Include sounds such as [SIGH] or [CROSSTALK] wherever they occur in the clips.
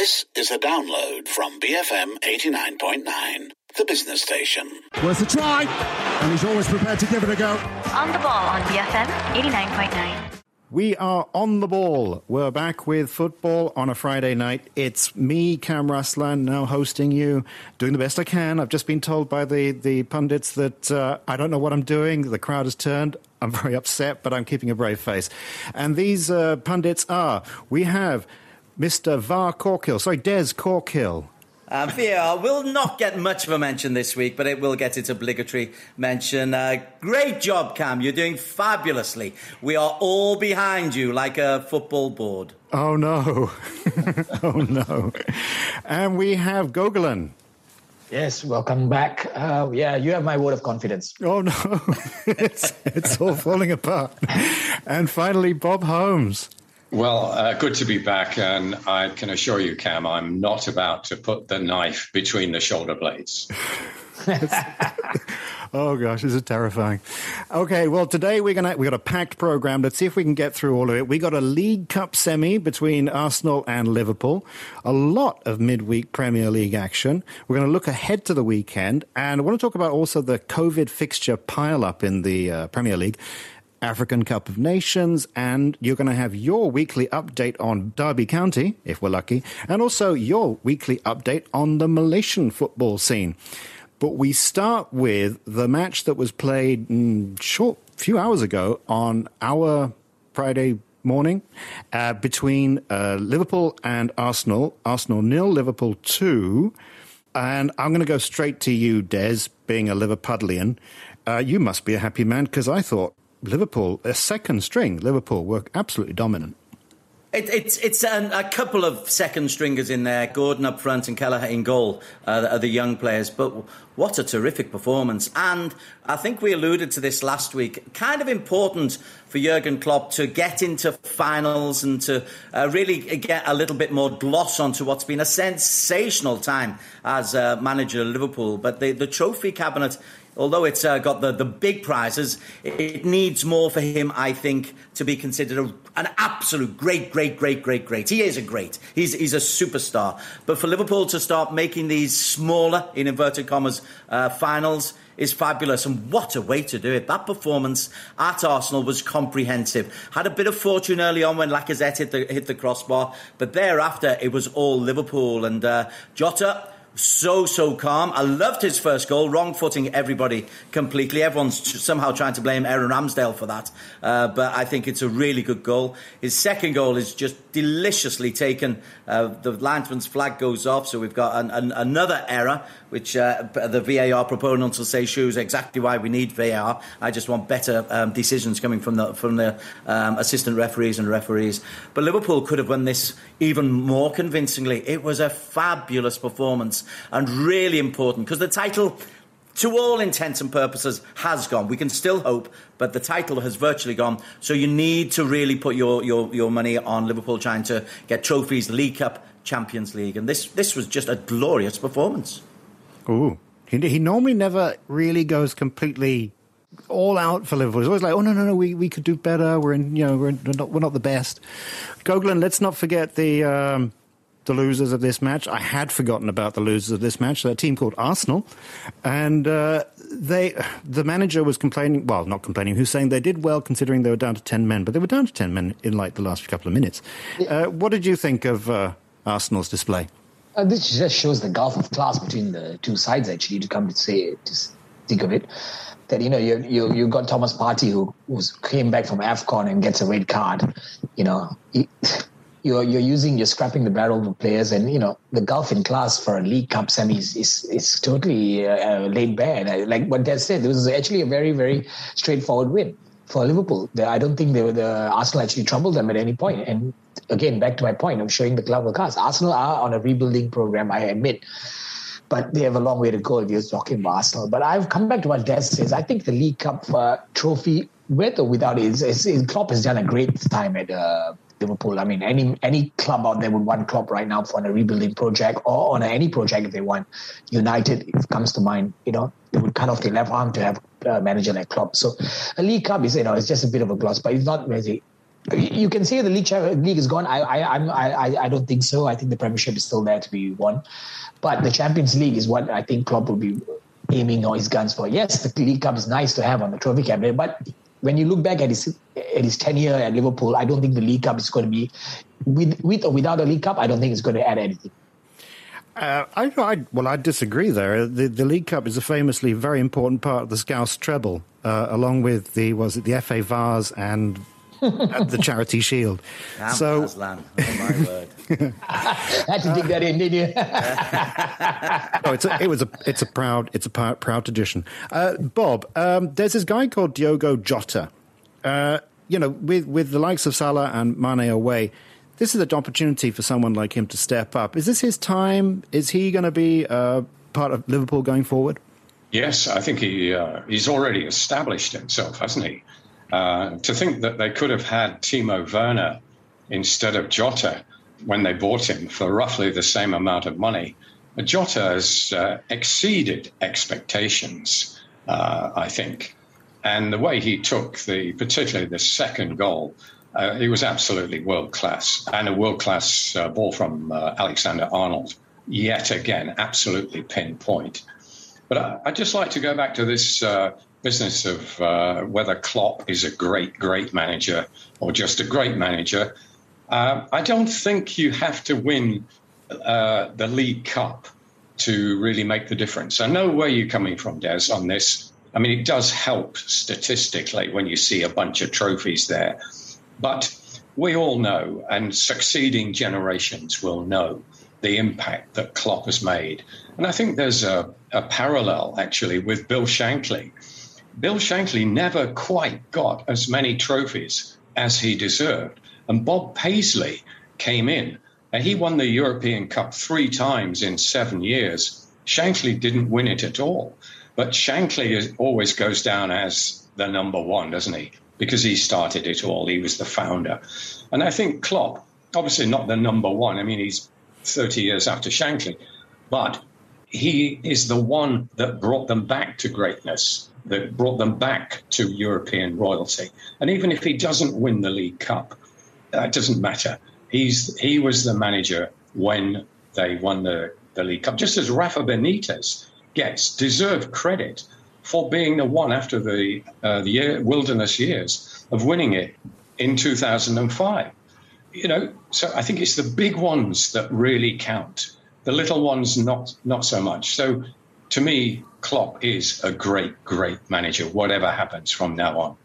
This is a download from BFM 89.9, the business station. Worth a try, and he's always prepared to give it a go. On the ball on BFM 89.9. We are on the ball. We're back with football on a Friday night. It's me, Cam Raslan, now hosting you, doing the best I can. I've just been told by the, the pundits that uh, I don't know what I'm doing. The crowd has turned. I'm [LAUGHS] very upset, but I'm keeping a brave face. And these uh, pundits are we have Mr. Var Corkill, sorry, Des Corkill. Uh, VAR will not get much of a mention this week, but it will get its obligatory mention. Uh, great job, Cam. You're doing fabulously. We are all behind you like a football board. Oh, no. [LAUGHS] oh, no. And we have Gogolin. Yes, welcome back. Uh, yeah, you have my word of confidence. Oh, no. [LAUGHS] it's, it's all falling apart. And finally, Bob Holmes. Well, uh, good to be back, and I can assure you, Cam, I'm not about to put the knife between the shoulder blades. [LAUGHS] oh gosh, this is terrifying. Okay, well today we're gonna we got a packed program. Let's see if we can get through all of it. We got a League Cup semi between Arsenal and Liverpool. A lot of midweek Premier League action. We're going to look ahead to the weekend, and I want to talk about also the COVID fixture pile up in the uh, Premier League. African Cup of Nations, and you're going to have your weekly update on Derby County, if we're lucky, and also your weekly update on the Malaysian football scene. But we start with the match that was played mm, short few hours ago on our Friday morning uh, between uh, Liverpool and Arsenal. Arsenal nil, Liverpool two. And I'm going to go straight to you, Des, being a Liverpudlian. Uh, you must be a happy man because I thought Liverpool, a second string, Liverpool were absolutely dominant. It, it's it's an, a couple of second stringers in there, Gordon up front and Kelleher in goal, uh, are the young players. But what a terrific performance. And I think we alluded to this last week. Kind of important for Jurgen Klopp to get into finals and to uh, really get a little bit more gloss onto what's been a sensational time as uh, manager of Liverpool. But the, the trophy cabinet although it's uh, got the, the big prizes, it needs more for him, I think, to be considered a, an absolute great, great, great, great, great. He is a great. He's, he's a superstar. But for Liverpool to start making these smaller, in inverted commas, uh, finals is fabulous. And what a way to do it. That performance at Arsenal was comprehensive. Had a bit of fortune early on when Lacazette hit the, hit the crossbar, but thereafter it was all Liverpool. And uh, Jota so so calm. I loved his first goal, wrong footing everybody completely. Everyone's somehow trying to blame Aaron Ramsdale for that, uh, but I think it's a really good goal. His second goal is just deliciously taken. Uh, the linesman's flag goes off, so we've got an, an, another error, which uh, the VAR proponents will say shows exactly why we need VAR. I just want better um, decisions coming from the from the um, assistant referees and referees. But Liverpool could have won this even more convincingly. It was a fabulous performance and really important because the title to all intents and purposes, has gone. We can still hope, but the title has virtually gone. So you need to really put your, your, your money on Liverpool trying to get trophies, League Cup, Champions League. And this, this was just a glorious performance. Ooh. He, he normally never really goes completely all out for Liverpool. He's always like, oh no, no, no, we, we could do better. We're in, you know, we're, not, we're not the best. Gogolin, let's not forget the um, the losers of this match. I had forgotten about the losers of this match. They're a team called Arsenal, and uh, they the manager was complaining. Well, not complaining. Who's saying they did well considering they were down to ten men, but they were down to ten men in like the last couple of minutes. Uh, what did you think of uh, Arsenal's display? Uh, this just shows the gulf of class between the two sides. Actually, to come to say, to think of it, that you know you you you got Thomas Partey who who's came back from Afcon and gets a red card. You know. He, [LAUGHS] you're you're using you're scrapping the barrel of players, and you know the gulf in class for a League Cup semis is is, is totally uh, laid bare. Like what Dad said, it was actually a very very straightforward win for Liverpool. I don't think they were the Arsenal actually troubled them at any point. And again, back to my point of showing the club of. Arsenal are on a rebuilding program, I admit. But they have a long way to go if you're talking about Arsenal. But I've come back to what Des says. I think the League Cup uh, trophy, with or without it, is, is, Klopp has done a great time at uh, Liverpool. I mean, any any club out there would want Klopp right now for a rebuilding project or on any project if they want. United it comes to mind. You know, they would cut off their left arm to have a manager like Klopp. So a League Cup is you know it's just a bit of a gloss, but it's not really you can say the league league is gone. I I I'm, I I don't think so. I think the Premiership is still there to be won, but the Champions League is what I think Klopp will be aiming all his guns for. Yes, the League Cup is nice to have on the trophy cabinet, but when you look back at his at his tenure at Liverpool, I don't think the League Cup is going to be with with or without the League Cup. I don't think it's going to add anything. Uh, I, I, well, I disagree there. The, the League Cup is a famously very important part of the Scouse treble, uh, along with the was it the FA Vase and the Charity Shield. Damn so, Aslan. Oh my [LAUGHS] word! Had to dig that in, didn't you? no, [LAUGHS] it's a, it was a it's a proud it's a proud, proud tradition. Uh, Bob, um, there's this guy called Diogo Jota. Uh, you know, with with the likes of Salah and Mane away this is an opportunity for someone like him to step up. Is this his time? Is he going to be uh, part of Liverpool going forward? Yes, I think he uh, he's already established himself, hasn't he? Uh, to think that they could have had Timo Werner instead of Jota when they bought him for roughly the same amount of money, Jota has uh, exceeded expectations, uh, I think. And the way he took the, particularly the second goal, uh, he was absolutely world class, and a world class uh, ball from uh, Alexander Arnold. Yet again, absolutely pinpoint. But I, would just like to go back to this uh, business of uh, whether Klopp is a great, great manager or just a great manager. Uh, I don't think you have to win the League Cup to really make the difference. I know where you're coming from, Des, on this. I mean, it does help statistically when you see a bunch of trophies there. But we all know, and succeeding generations will know, the impact that Klopp has made. And I think there's a, a parallel actually with Bill Shankly. Bill Shankly never quite got as many trophies as he deserved. And Bob Paisley came in and he won the European Cup three times in seven years. Shankly didn't win it at all. But Shankly is, always goes down as the number one, doesn't he? because he started it all. He was the founder. And I think Klopp, obviously not the number one, I mean, he's 30 years after Shankly, but he is the one that brought them back to greatness, that brought them back to European royalty. And even if he doesn't win the League Cup, that doesn't matter. He's he was the manager when they won the, the League Cup, just as Rafa Benitez gets deserved credit for being the one after the uh, the year, wilderness years of winning it in 2005. You know, so I think it's the big ones that really count. The little ones, not not so much. So, to me, Klopp is a great, great manager. Whatever happens from now on.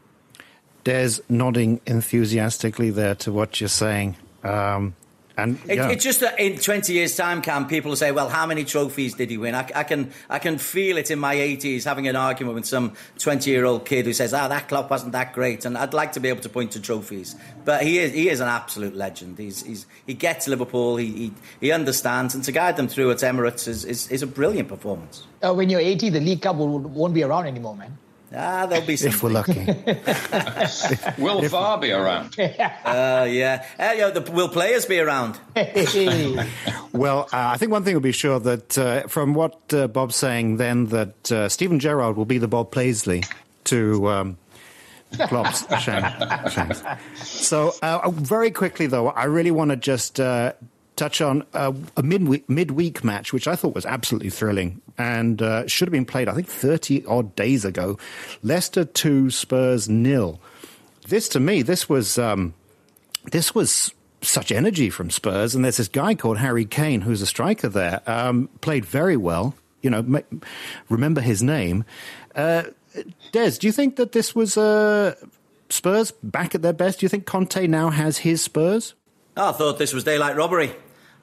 Des nodding enthusiastically there to what you're saying. Um, and yeah. it's just that in 20 years' time, Cam, people will say, well, how many trophies did he win? I, I can, I can feel it in my 80s having an argument with some 20 year old kid who says, ah, oh, that club wasn't that great. And I'd like to be able to point to trophies. But he is, he is an absolute legend. He's, he's, he gets Liverpool, he, he, he understands, and to guide them through at Emirates is, is, is a brilliant performance. Uh, when you're 80, the League Cup will, won't be around anymore, man. Ah, there'll be some. If we're lucky. [LAUGHS] will VAR be around? [LAUGHS] Uh, yeah. Uh, the, will players be around? [LAUGHS] well, uh, I think one thing will be sure that uh, from what uh, Bob's saying then, that uh, Steven Gerrard will be the Bob Paisley to. Um, Klopp's Shanks. So, uh, very quickly though, I really want to just touch on uh, a midweek, midweek match, which I thought was absolutely thrilling and uh, should have been played, I think, 30 odd days ago. Leicester 2, Spurs nil. This, to me, this was, um, this was such energy from Spurs. And there's this guy called Harry Kane, who's a striker there, um, played very well. You know, remember his name. Uh, Des, do you think that this was uh, Spurs back at their best? Do you think Conte now has his Spurs? I thought this was daylight robbery.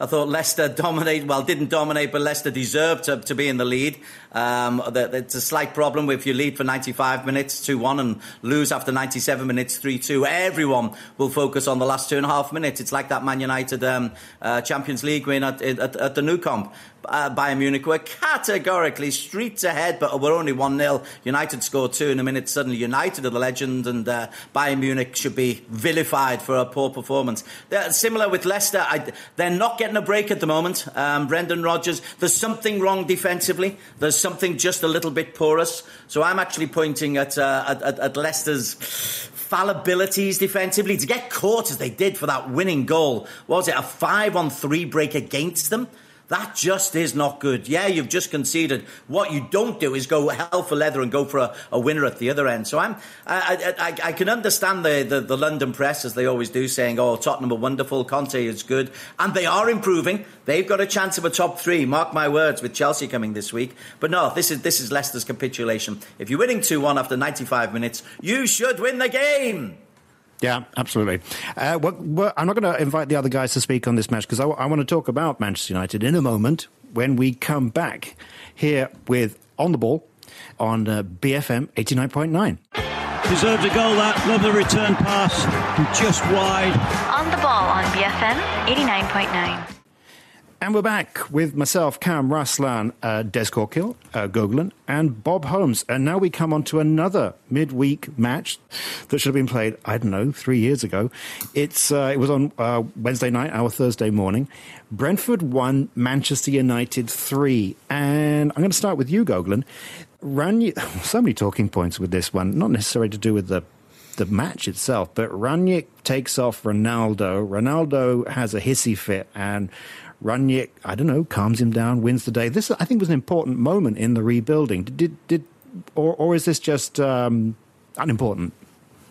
I thought Leicester dominated, well, didn't dominate, but Leicester deserved to, to be in the lead. Um, it's a slight problem if you lead for 95 minutes, 2 1, and lose after 97 minutes, 3 2. Everyone will focus on the last two and a half minutes. It's like that Man United um, uh, Champions League win at, at, at the Nou Camp uh, Bayern Munich were categorically streets ahead, but we're only 1 0. United scored two in a minute. Suddenly, United are the legend, and uh, Bayern Munich should be vilified for a poor performance. They're similar with Leicester. I, they're not getting a break at the moment. Um, Brendan Rodgers, there's something wrong defensively. There's something just a little bit porous. So I'm actually pointing at, uh, at, at, Leicester's fallibilities defensively to get caught as they did for that winning goal. Was it a five on three break against them? That just is not good. Yeah, you've just conceded. What you don't do is go hell for leather and go for a, a winner at the other end. So I'm, I, I, I can understand the, the, the, London press, as they always do, saying, oh, Tottenham are wonderful, Conte is good. And they are improving. They've got a chance of a top three, mark my words, with Chelsea coming this week. But no, this is, this is Leicester's capitulation. If you're winning 2 1 after 95 minutes, you should win the game. Yeah, absolutely. Uh, well, well, I'm not going to invite the other guys to speak on this match because I, I want to talk about Manchester United in a moment when we come back here with On the Ball on uh, BFM 89.9. Deserves a goal that. Love the return pass. Just wide. On the ball on BFM 89.9. And we're back with myself, Cam Raslan, uh, Des Corkill, uh, Gogolin, and Bob Holmes. And now we come on to another midweek match that should have been played, I don't know, three years ago. It's uh, It was on uh, Wednesday night, our Thursday morning. Brentford won, Manchester United three. And I'm going to start with you, Gogolin. [LAUGHS] So many talking points with this one, not necessarily to do with the the match itself, but Rangnick takes off Ronaldo. Ronaldo has a hissy fit, and Rangnick, I don't know, calms him down, wins the day. This, I think, was an important moment in the rebuilding. Did, did, or, or is this just um, unimportant?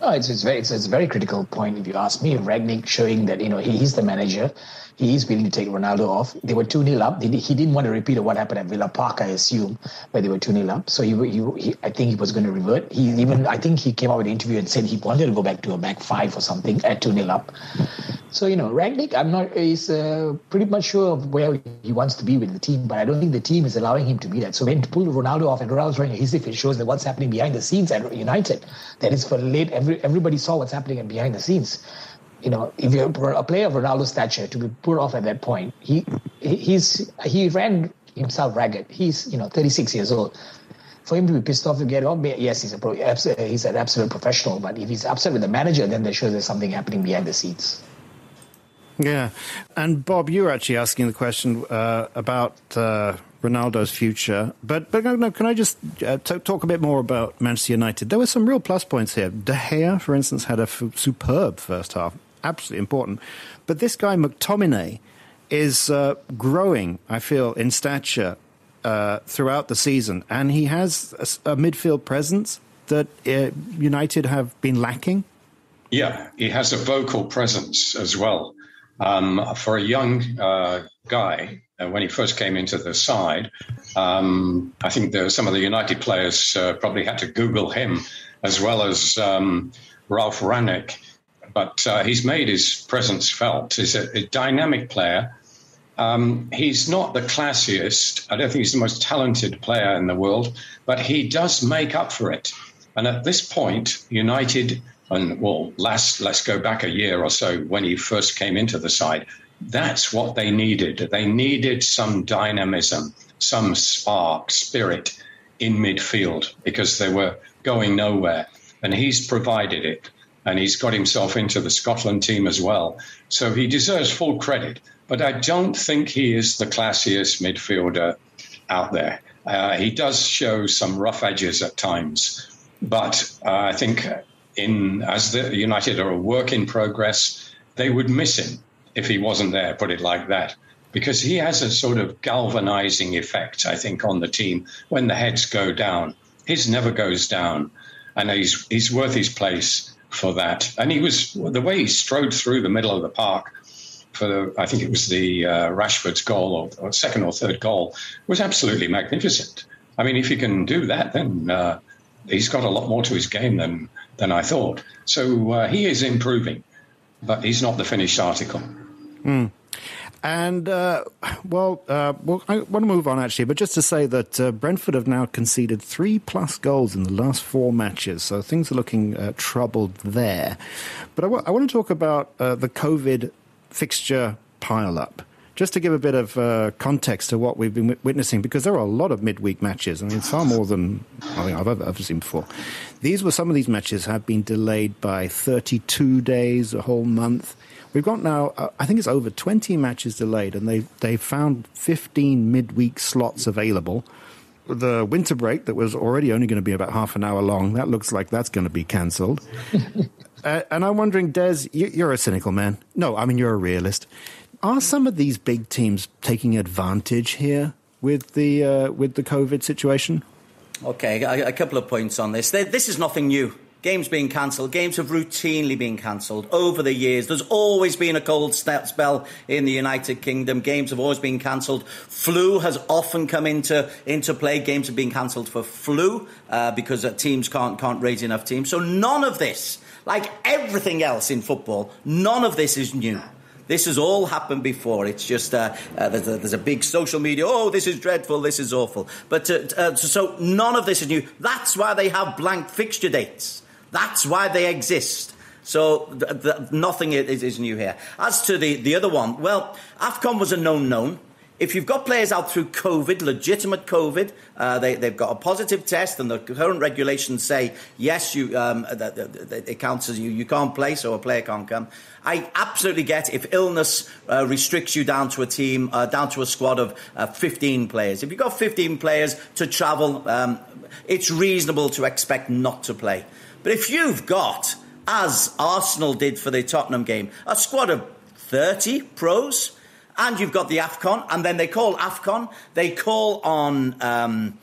Oh, it's, it's, very, it's, it's, a very critical point if you ask me. Rangnick showing that you know he, he's the manager he is willing to take Ronaldo off. They were 2 0 up. He he didn't want to repeat what happened at Villa Park, I assume, where they were 2 0 up. So he, he, he, I think he was going to revert. He even, I think he came out with an interview and said he wanted to go back to a back five or something at 2 0 up. So, you know, Rangnick, I'm not, he's uh, pretty much sure of where he wants to be with the team, but I don't think the team is allowing him to be that. So when to pull Ronaldo off and Ronaldo's running hissy fit shows that what's happening behind the scenes at United. That is for late, every, everybody saw what's happening and behind the scenes you know, if you're a player of Ronaldo's stature to be put off at that point, he he's he ran himself ragged. He's you know 36 years old. For him to be pissed off to get off, yes, he's a pro, he's an absolute professional. But if he's upset with the manager, then there shows there's something happening behind the scenes. Yeah, and Bob, you were actually asking the question uh, about uh, Ronaldo's future, but but no, can I just uh, t- talk a bit more about Manchester United? There were some real plus points here. De Gea, for instance, had a f- superb first half absolutely important. But this guy, McTominay, is uh, growing, I feel, in stature uh, throughout the season. And he has a, a midfield presence that uh, United have been lacking. Yeah, he has a vocal presence as well. Um, for a young uh, guy, uh, when he first came into the side, um, I think some of the United players uh, probably had to Google him as well as um, Ralf Rangnick but uh, he's made his presence felt. He's a, a dynamic player. Um, he's not the classiest. I don't think he's the most talented player in the world, but he does make up for it. And at this point, United, and well, last let's go back a year or so when he first came into the side. That's what they needed. They needed some dynamism, some spark, spirit in midfield because they were going nowhere, and he's provided it and he's got himself into the Scotland team as well. So he deserves full credit. But I don't think he is the classiest midfielder out there. Uh, he does show some rough edges at times, but uh, I think in as the United are a work in progress, they would miss him if he wasn't there. Put it like that, because he has a sort of galvanizing effect, I think, on the team when the heads go down. His never goes down, and he's he's worth his place for that. And he was the way he strode through the middle of the park for the, I think it was the uh, Rashford's goal or, or, second or third goal was absolutely magnificent. I mean, if he can do that, then uh, he's got a lot more to his game than than I thought. So uh, he is improving, but he's not the finished article. Mm. And, uh, well, uh, well, I want to move on actually, but just to say that uh, Brentford have now conceded three plus goals in the last four matches, so things are looking uh, troubled there. But I, w- I want to talk about uh, the COVID fixture pile up. Just to give a bit of uh, context to what we've been w- witnessing, because there are a lot of midweek matches. I mean, far more than I think I've ever, ever seen before. These were some of these matches have been delayed by 32 days, a whole month. We've got now, uh, I think it's over 20 matches delayed, and they've, they found 15 midweek slots available. The winter break that was already only going to be about half an hour long, that looks like that's going to be cancelled. [LAUGHS] Uh, and I'm wondering, Des, you're a cynical man. No, I mean you're a realist. Are some of these big teams taking advantage here with the uh, with the COVID situation? Okay, a, couple of points on this. This is nothing new. Games being cancelled. Games have routinely been cancelled over the years. There's always been a cold spell in the United Kingdom. Games have always been cancelled. Flu has often come into into play. Games have been cancelled for flu uh, because uh, teams can't can't raise enough teams. So none of this, like everything else in football, none of this is new. This has all happened before. It's just uh, uh, there's, a, there's, a, big social media. Oh, this is dreadful. This is awful. But uh, uh so none of this is new. That's why they have blank fixture dates. That's why they exist. So th- th- nothing is, is, new here. As to the, the other one, well, AFCON was a known known. If you've got players out through COVID, legitimate COVID, uh, they, have got a positive test, and the current regulations say yes, you um, it counts as you. You can't play, so a player can't come. I absolutely get if illness uh, restricts you down to a team, uh, down to a squad of uh, 15 players. If you've got 15 players to travel, um, it's reasonable to expect not to play. But if you've got, as Arsenal did for the Tottenham game, a squad of 30 pros, and you've got the AFCON, and then they call AFCON, they call on um,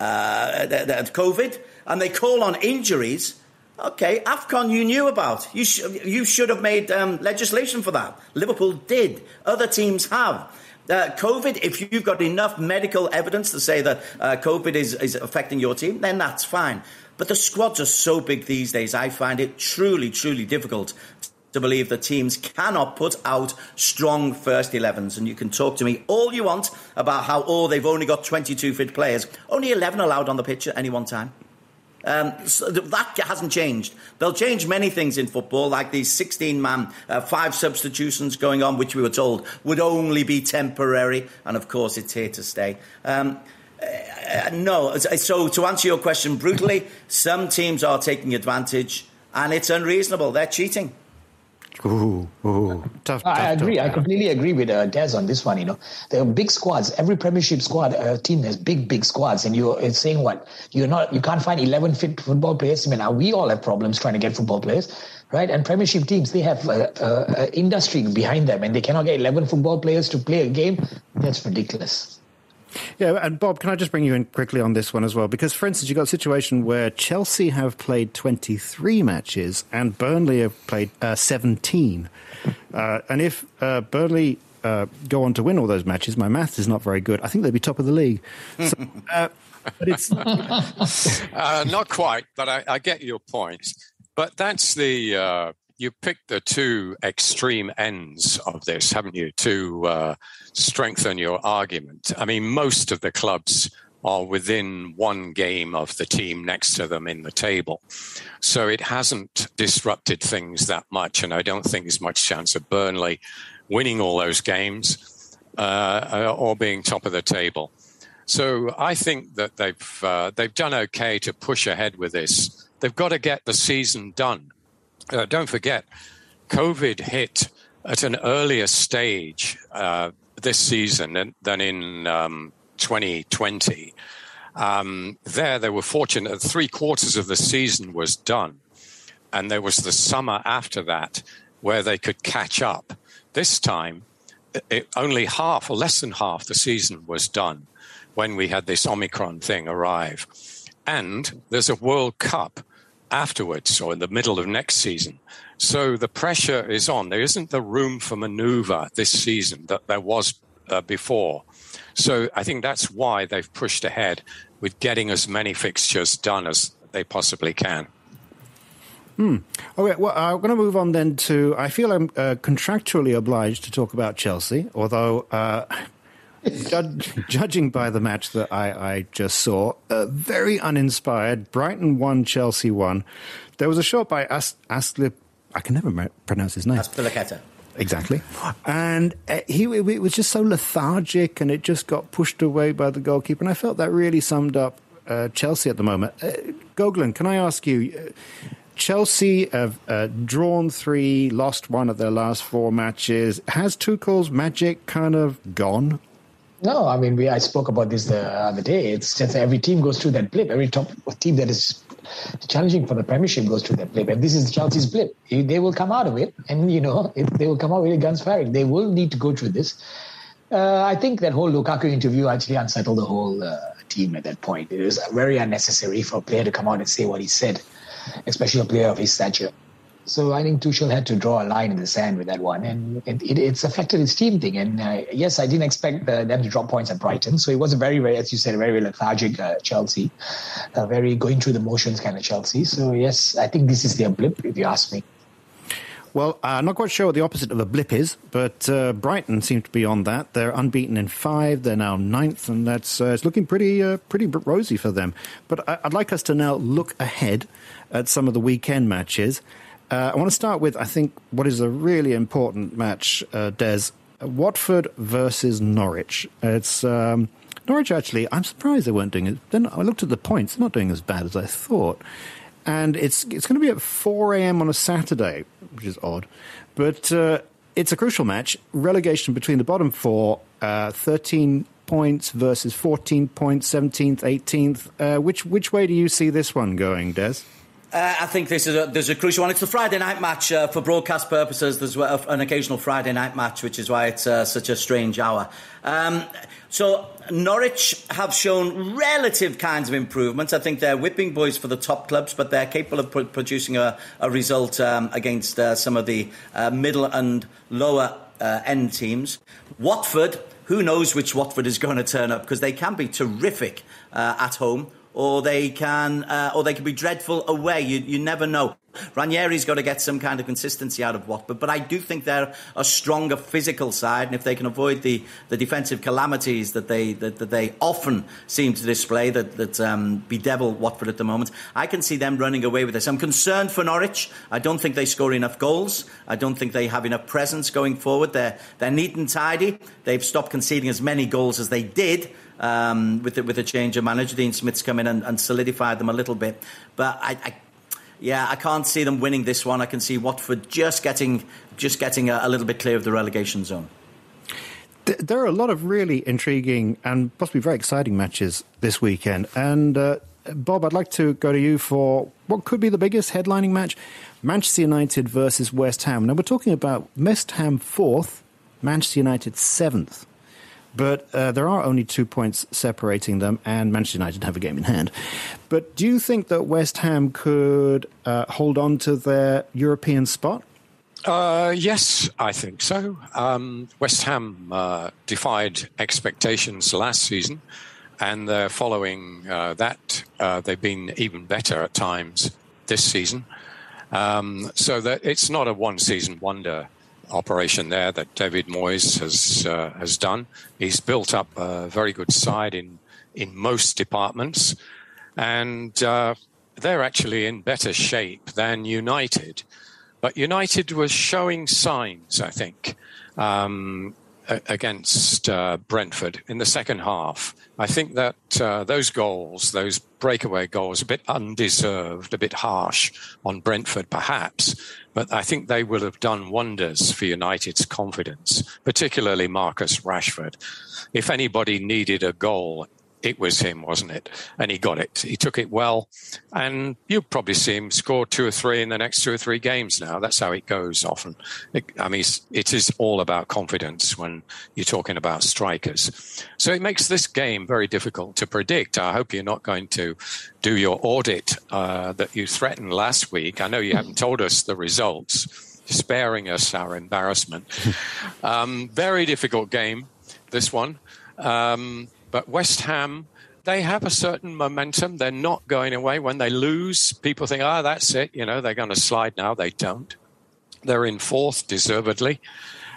uh, the, the COVID, and they call on injuries. Okay, AFCON you knew about. You, sh- you should have made um, legislation for that. Liverpool did. Other teams have. Uh, COVID, if you've got enough medical evidence to say that uh, COVID is, is affecting your team, then that's fine. But the squads are so big these days, I find it truly, truly difficult to believe that teams cannot put out strong first 11s. And you can talk to me all you want about how, oh, they've only got 22 fit players. Only 11 allowed on the pitch at any one time. Um, so that hasn't changed. They'll change many things in football, like these 16 man, uh, five substitutions going on, which we were told would only be temporary. And of course, it's here to stay. Um, uh, no. So to answer your question brutally, [LAUGHS] some teams are taking advantage, and it's unreasonable. They're cheating. Ooh, ooh, tough, tough I agree. Tough. I completely agree with uh, Des on this one. You know, there are big squads. Every Premiership squad uh, team has big, big squads, and you're saying what you're not. You can't find eleven fit football players. I mean, now we all have problems trying to get football players, right? And Premiership teams they have uh, uh, industry behind them, and they cannot get eleven football players to play a game. That's ridiculous. Yeah, and Bob, can I just bring you in quickly on this one as well? Because, for instance, you've got a situation where Chelsea have played 23 matches and Burnley have played uh, 17. Uh, and if uh, Burnley uh, go on to win all those matches, my math is not very good. I think they'd be top of the league. So, uh, but it's [LAUGHS] uh, not quite, but I, I, get your point. But that's the you picked the two extreme ends of this, haven't you, to uh, strengthen your argument? I mean, most of the clubs are within one game of the team next to them in the table. So it hasn't disrupted things that much. And I don't think there's much chance of Burnley winning all those games uh, or being top of the table. So I think that they've uh, they've done okay to push ahead with this. They've got to get the season done uh, don't forget, COVID hit at an earlier stage uh, this season than, in um, 2020. Um, there, they were fortunate that three quarters of the season was done. And there was the summer after that where they could catch up. This time, it, only half or less than half the season was done when we had this Omicron thing arrive. And there's a World Cup afterwards or in the middle of next season. So the pressure is on. There isn't the room for maneuver this season that there was uh, before. So I think that's why they've pushed ahead with getting as many fixtures done as they possibly can. Hmm. Okay, well, I'm going to move on then to. I feel I'm uh, contractually obliged to talk about Chelsea, although uh, Judge, judging by the match that I, I just saw, uh, very uninspired. Brighton won, Chelsea won. There was a shot by As- Asli. I can never pronounce his name. Azpilicueta. Exactly. And uh, he it was just so lethargic and it just got pushed away by the goalkeeper. And I felt that really summed up uh, Chelsea at the moment. Uh, Goglan, can I ask you? Uh, Chelsea have uh, drawn three, lost one of their last four matches. Has Tuchel's magic kind of gone? No, I mean, we I spoke about this the other day. It's just every team goes through that blip. Every top team that is challenging for the Premiership goes through that blip, and this is Chelsea's blip. They will come out of it, and you know, [LAUGHS] they will come out with guns firing. They will need to go through this. Uh, I think that whole Lukaku interview actually unsettled the whole uh, team at that point. It was very unnecessary for a player to come out and say what he said, especially a player of his stature. So I think Tuchel had to draw a line in the sand with that one, and it, it, it's affected his team thing. And uh, yes, I didn't expect uh, them to drop points at Brighton, so it was a very, very, as you said, a very lethargic uh, Chelsea, a very going through the motions kind of Chelsea. So yes, I think this is their blip, if you ask me. Well, I'm not quite sure what the opposite of a blip is, but uh, Brighton seem to be on that. They're unbeaten in five. They're now ninth, and that's uh, it's looking pretty uh, pretty rosy for them. But I, would like us to now look ahead at some of the weekend matches. Uh, I want to start with, I think, what is a really important match, uh, Des. Watford versus Norwich. It's um, Norwich, actually, I'm surprised they weren't doing it. Then I looked at the points, they're not doing as bad as I thought. And it's, it's going to be at 4 a.m. on a Saturday, which is odd. But uh, it's a crucial match. Relegation between the bottom four, uh, 13 points versus 14 points, 17th, 18th. Uh, which, which way do you see this one going, Des? Uh, I think this is a, there's a crucial one. It's a Friday night match uh, for broadcast purposes. There's an occasional Friday night match, which is why it's uh, such a strange hour. Um, so Norwich have shown relative kinds of improvements. I think they're whipping boys for the top clubs, but they're capable of pro- producing a, a result um, against uh, some of the uh, middle and lower uh, end teams. Watford, who knows which Watford is going to turn up because they can be terrific at home or they can, uh, or they can be dreadful away. You, you never know. Ranieri's got to get some kind of consistency out of Watford, but I do think they're a stronger physical side, and if they can avoid the, the defensive calamities that they that, that they often seem to display that that um, bedevil Watford at the moment, I can see them running away with this. I'm concerned for Norwich. I don't think they score enough goals. I don't think they have enough presence going forward. They're they're neat and tidy. They've stopped conceding as many goals as they did um, with the, with a change of manager. Dean Smith's come in and, and solidified them a little bit, but I, I, yeah, I can't see them winning this one. I can see Watford just getting just getting a, a little bit clear of the relegation zone. There are a lot of really intriguing and possibly very exciting matches this weekend. And uh, Bob, I'd like to go to you for what could be the biggest headlining match Manchester United versus West Ham. Now, we're talking about West Ham fourth, Manchester United seventh. But uh, there are only two points separating them, and Manchester United have a game in hand. But do you think that West Ham could uh, hold on to their European spot? Uh, yes, I think so. Um, West Ham uh, defied expectations last season, and they're following uh, that. Uh, they've been even better at times this season. Um, so that it's not a one-season wonder operation there that David Moyes has uh, has done. He's built up a very good side in in most departments, and uh, they're actually in better shape than United. But United was showing signs, I think, um, against uh, Brentford in the second half. I think that uh, those goals, those breakaway goals, a bit undeserved, a bit harsh on Brentford, perhaps, but I think they will have done wonders for United's confidence, particularly Marcus Rashford. If anybody needed a goal it was him, wasn't it? And he got it. He took it well. And you'll probably see him score two or three in the next two or three games now. That's how it goes often. It, I mean, it is all about confidence when you're talking about strikers. So it makes this game very difficult to predict. I hope you're not going to do your audit uh, that you threatened last week. I know you haven't told us the results, sparing us our embarrassment. [LAUGHS] Um, very difficult game, this one. Um, but West Ham, they have a certain momentum. They're not going away. When they lose, people think, ah, oh, that's it. You know, they're going to slide now. They don't. They're in fourth, deservedly.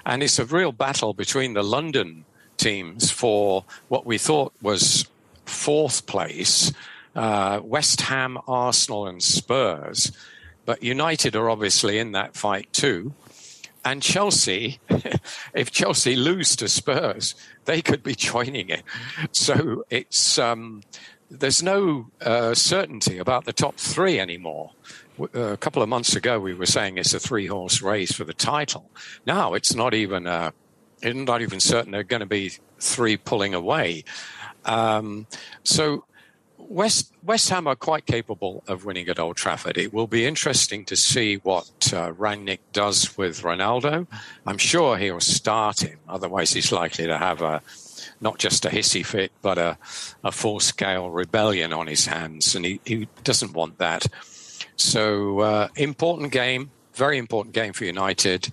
And it's a real battle between the London teams for what we thought was fourth place uh, West Ham, Arsenal, and Spurs. But United are obviously in that fight too. And Chelsea, [LAUGHS] if Chelsea lose to Spurs, they could be joining it. So it's um, there's no uh, certainty about the top three anymore. Uh, a couple of months ago, we were saying it's a three horse race for the title. Now it's not even uh, it's not even certain there are going to be three pulling away. Um, so West West Ham are quite capable of winning at Old Trafford. It will be interesting to see what uh, Rangnick does with Ronaldo. I'm sure he'll start him. Otherwise, he's likely to have a not just a hissy fit, but a, a full scale rebellion on his hands, and he, he doesn't want that. So, uh, important game, very important game for United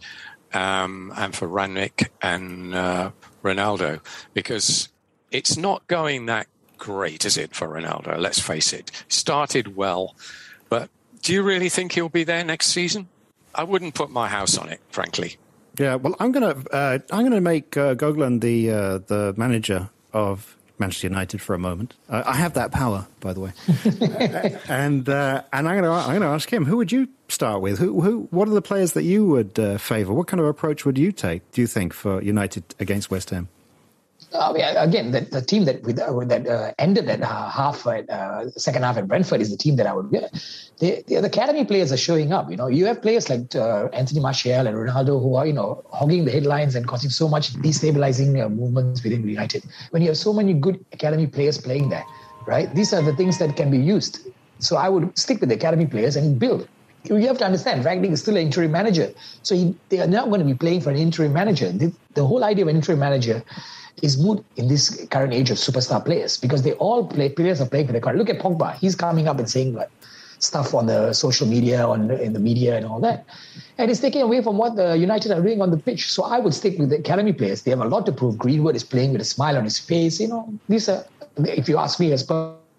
um, and for Rangnick and uh, Ronaldo because it's not going that great, is it, for Ronaldo? Let's face it. Started well, but do you really think he'll be there next season? I wouldn't put my house on it, frankly. Yeah, well, I'm gonna uh, I'm gonna make uh, Goglan the uh, the manager of Manchester United for a moment. Uh, I have that power, by the way, [LAUGHS] and uh, and I'm gonna I'm gonna ask him who would you start with? Who who what are the players that you would uh, favour? What kind of approach would you take? Do you think for United against West Ham? Uh, again, the, the team that with, uh, that uh, ended at uh, half at uh, second half at Brentford is the team that I would get. The, academy players are showing up. You know, you have players like uh, Anthony Martial and Ronaldo who are you know hogging the headlines and causing so much destabilizing movements within United. When you have so many good academy players playing there, right? These are the things that can be used. So I would stick with the academy players and build you have to understand, Rangnick is still an interim manager. So he, they are not going to be playing for an interim manager. The, the, whole idea of an interim manager is moot in this current age of superstar players because they all play players are playing for their country. Look at Pogba; he's coming up and saying like stuff on the social media, on in the media, and all that, and it's taking away from what the United are doing on the pitch. So I would stick with the academy players. They have a lot to prove. Greenwood is playing with a smile on his face. You know, these are. If you ask me as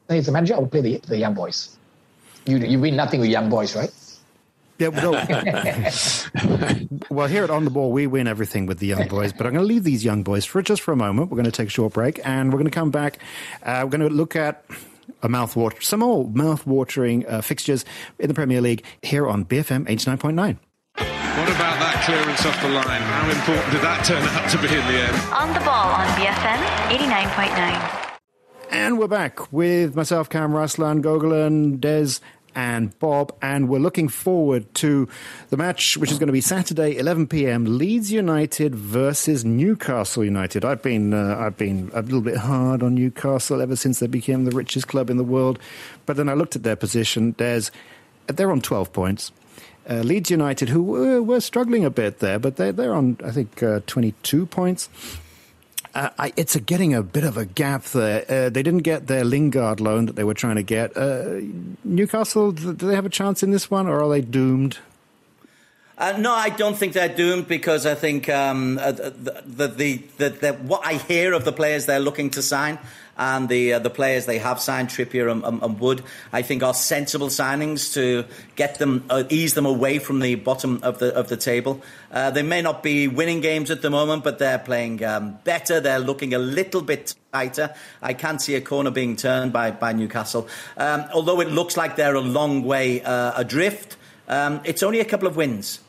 as a manager, I would play the, the young boys. You you win nothing with young boys, right? Yeah, well, [LAUGHS] [LAUGHS] well, here at On the Ball, we win everything with the young boys, but I'm going to leave these young boys for just for a moment. We're going to take a short break, and we're going to come back. Uh, we're going to look at a mouth water, some more mouth-watering uh, fixtures in the Premier League here on BFM 89.9. What about that clearance off the line? How important did that turn out to be in the end? On the ball on BFM 89.9. And we're back with myself, Cam Raslan, Gogolin, Des, and Bob, and we're looking forward to the match, which is going to be Saturday, 11 p.m. Leeds United versus Newcastle United. I've been uh, I've been a little bit hard on Newcastle ever since they became the richest club in the world, but then I looked at their position. There's they're on 12 points. Uh, Leeds United, who were, were, struggling a bit there, but they're, they're on, I think, uh, 22 points. Uh, I, it's a, getting a bit of a gap there. Uh, they didn't get their Lingard loan that they were trying to get. Uh, Newcastle, do they have a chance in this one, or are they doomed? Uh, no, I don't think they're doomed because I think um, uh, the, the, the, the, what I hear of the players they're looking to sign and the uh, the players they have signed, Trippier and, and, and, Wood, I think are sensible signings to get them uh, ease them away from the bottom of the of the table. Uh, they may not be winning games at the moment, but they're playing um, better. They're looking a little bit tighter. I can't see a corner being turned by by Newcastle, um, although it looks like they're a long way uh, adrift. Um, it's only a couple of wins.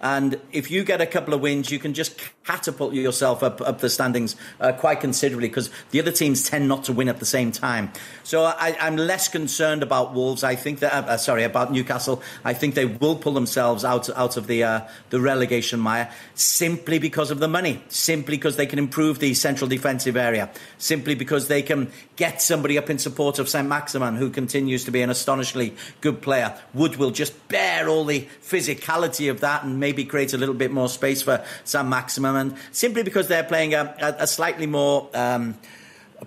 And if you get a couple of wins, you can just catapult yourself up, up the standings uh, quite considerably because the other teams tend not to win at the same time. So I, am less concerned about Wolves. I think that, uh, sorry, about Newcastle. I think they will pull themselves out, out of the, uh, the relegation mire simply because of the money, simply because they can improve the central defensive area, simply because they can get somebody up in support of St. Maximin, who continues to be an astonishingly good player. Wood will just bear all the physicality of that and maybe create a little bit more space for St. Maximin simply because they're playing a, a slightly more um,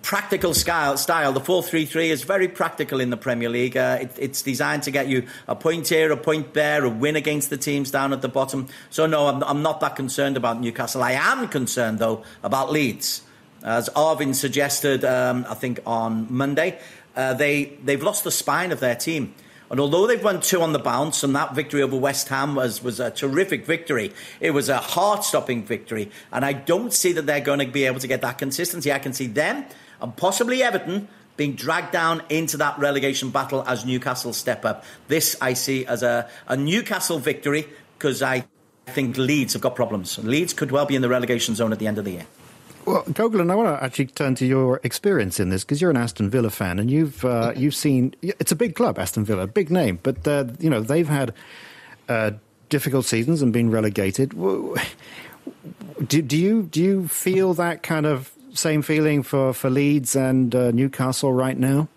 practical style, style. The 4-3-3 is very practical in the Premier League. Uh, it, it's designed to get you a point here, a point there, a win against the teams down at the bottom. So no, I'm, I'm not that concerned about Newcastle. I am concerned though about Leeds. As Arvin suggested, um, I think on Monday, uh, they they've lost the spine of their team. And although they've won two on the bounce, and that victory over West Ham was, was a terrific victory, it was a heart stopping victory. And I don't see that they're going to be able to get that consistency. I can see them and possibly Everton being dragged down into that relegation battle as Newcastle step up. This I see as a, a Newcastle victory because I think Leeds have got problems. Leeds could well be in the relegation zone at the end of the year. Well, Gogolin, I want to actually turn to your experience in this because you're an Aston Villa fan and you've uh, you've seen it's a big club, Aston Villa, big name, but uh, you know they've had uh, difficult seasons and been relegated. Do, do, you do you feel that kind of same feeling for, for Leeds and uh, Newcastle right now?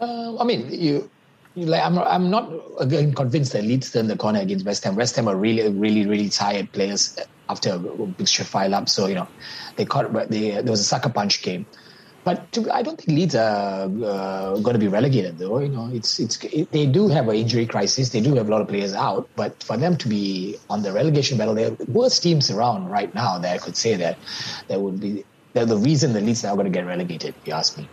Uh, I mean, you, you like I'm I'm not again convinced that Leeds turned the corner against West Ham. West Ham are really really really tired players after a big file up. So you know they caught they, there was a sucker punch game. But to, I don't think Leeds are uh, going to be relegated, though. You know, it's it's it, they do have an injury crisis. They do have a lot of players out, but for them to be on the relegation battle, there are worst teams around right now. That I could say that that would be the reason the Leeds are going to get relegated. If you ask me.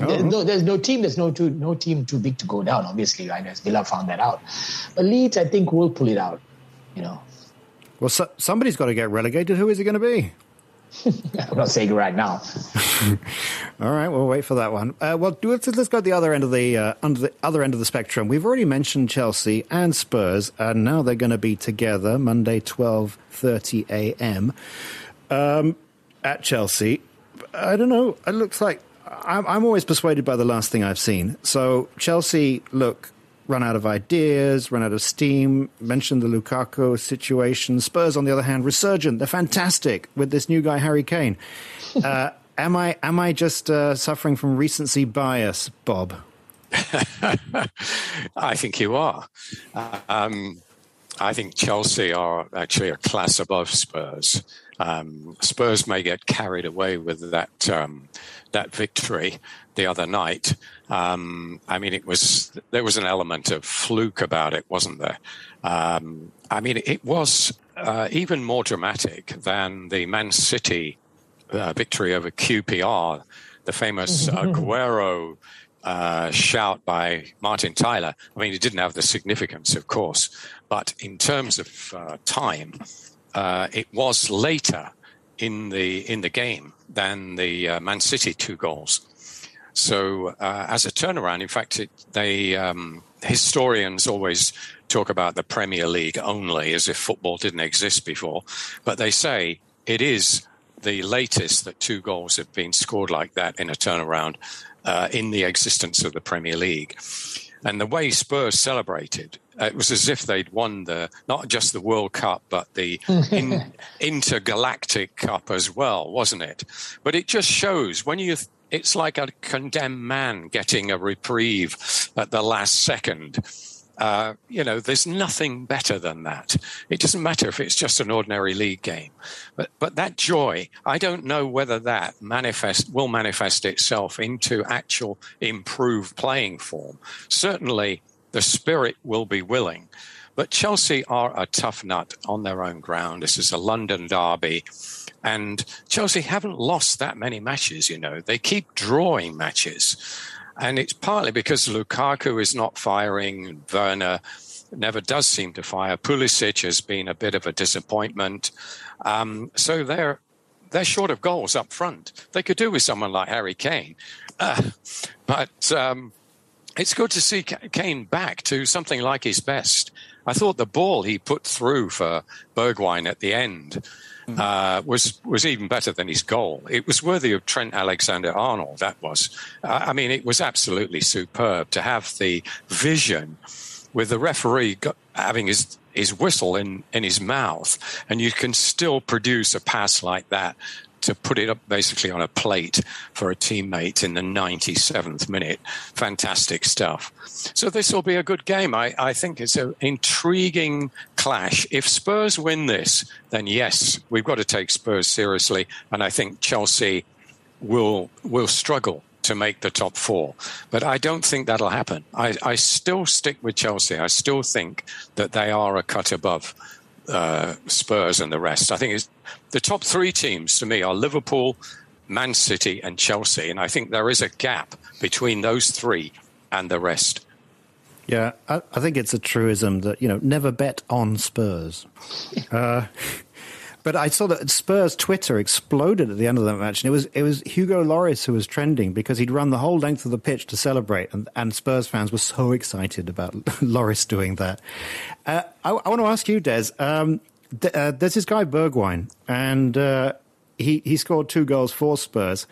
Oh. There's no, there's no team. There's no too, no team too big to go down. Obviously, right? As Villa found that out, but Leeds, I think, will pull it out. You know. Well, so, somebody's got to get relegated. Who is it going to be? [LAUGHS] I'm not saying right now. [LAUGHS] All right, we'll wait for that one. Uh, well, let's, let's go to the other end of the uh, under the other end of the spectrum. We've already mentioned Chelsea and Spurs, and now they're going to be together Monday, twelve thirty a.m. Um, at Chelsea. I don't know. It looks like I'm, I'm always persuaded by the last thing I've seen. So Chelsea look run out of ideas, run out of steam. Mentioned the Lukaku situation. Spurs, on the other hand, resurgent. They're fantastic with this new guy, Harry Kane. Uh, [LAUGHS] am I am I just uh, suffering from recency bias, Bob? [LAUGHS] I think you are. Um, I think Chelsea are actually a class above Spurs. Um, Spurs may get carried away with that um, that victory the other night. Um, I mean, it was there was an element of fluke about it, wasn't there? Um, I mean, it was uh, even more dramatic than the Man City uh, victory over QPR, the famous [LAUGHS] Aguero. Uh, shout by Martin Tyler. I mean, it didn't have the significance, of course, but in terms of uh, time, uh, it was later in the in the game than the uh, Man City two goals. So uh, as a turnaround, in fact, it, they um, historians always talk about the Premier League only as if football didn't exist before, but they say it is the latest that two goals have been scored like that in a turnaround uh, in the existence of the Premier League. And the way Spurs celebrated, uh, it was as if they'd won the not just the World Cup, but the [LAUGHS] in, intergalactic cup as well, wasn't it? But it just shows when you it's like a condemned man getting a reprieve at the last second. Uh, you know, there's nothing better than that. It doesn't matter if it's just an ordinary league game, but but that joy, I don't know whether that manifest will manifest itself into actual improved playing form. Certainly, the spirit will be willing, but Chelsea are a tough nut on their own ground. This is a London derby. And Chelsea haven't lost that many matches, you know. They keep drawing matches. And it's partly because Lukaku is not firing, Werner never does seem to fire. Pulisic has been a bit of a disappointment. Um, so they're they're short of goals up front. They could do with someone like Harry Kane. Uh, but um, it's good to see Kane back to something like his best. I thought the ball he put through for Bergwijn at the end uh, was was even better than his goal. It was worthy of Trent Alexander Arnold. That was, uh, I mean, it was absolutely superb to have the vision with the referee got, having his his whistle in in his mouth, and you can still produce a pass like that to put it up basically on a plate for a teammate in the 97th minute. Fantastic stuff. So this will be a good game. I, I think it's an intriguing clash. If Spurs win this, then yes, we've got to take Spurs seriously. And I think Chelsea will will struggle to make the top four. But I don't think that'll happen. I, I still stick with Chelsea. I still think that they are a cut above uh, Spurs and the rest. I think it's the top three teams to me are Liverpool, Man City, and Chelsea, and I think there is a gap between those three and the rest. Yeah, I, I think it's a truism that you know never bet on Spurs. [LAUGHS] Uh, but I saw that Spurs Twitter exploded at the end of that match, and it was it was Hugo Lloris who was trending because he'd run the whole length of the pitch to celebrate, and, and Spurs fans were so excited about [LAUGHS] Lloris doing that. Uh, I, I, want to ask you, Des. Um, uh, there's this guy Bergwijn, and uh, he he scored two goals for Spurs.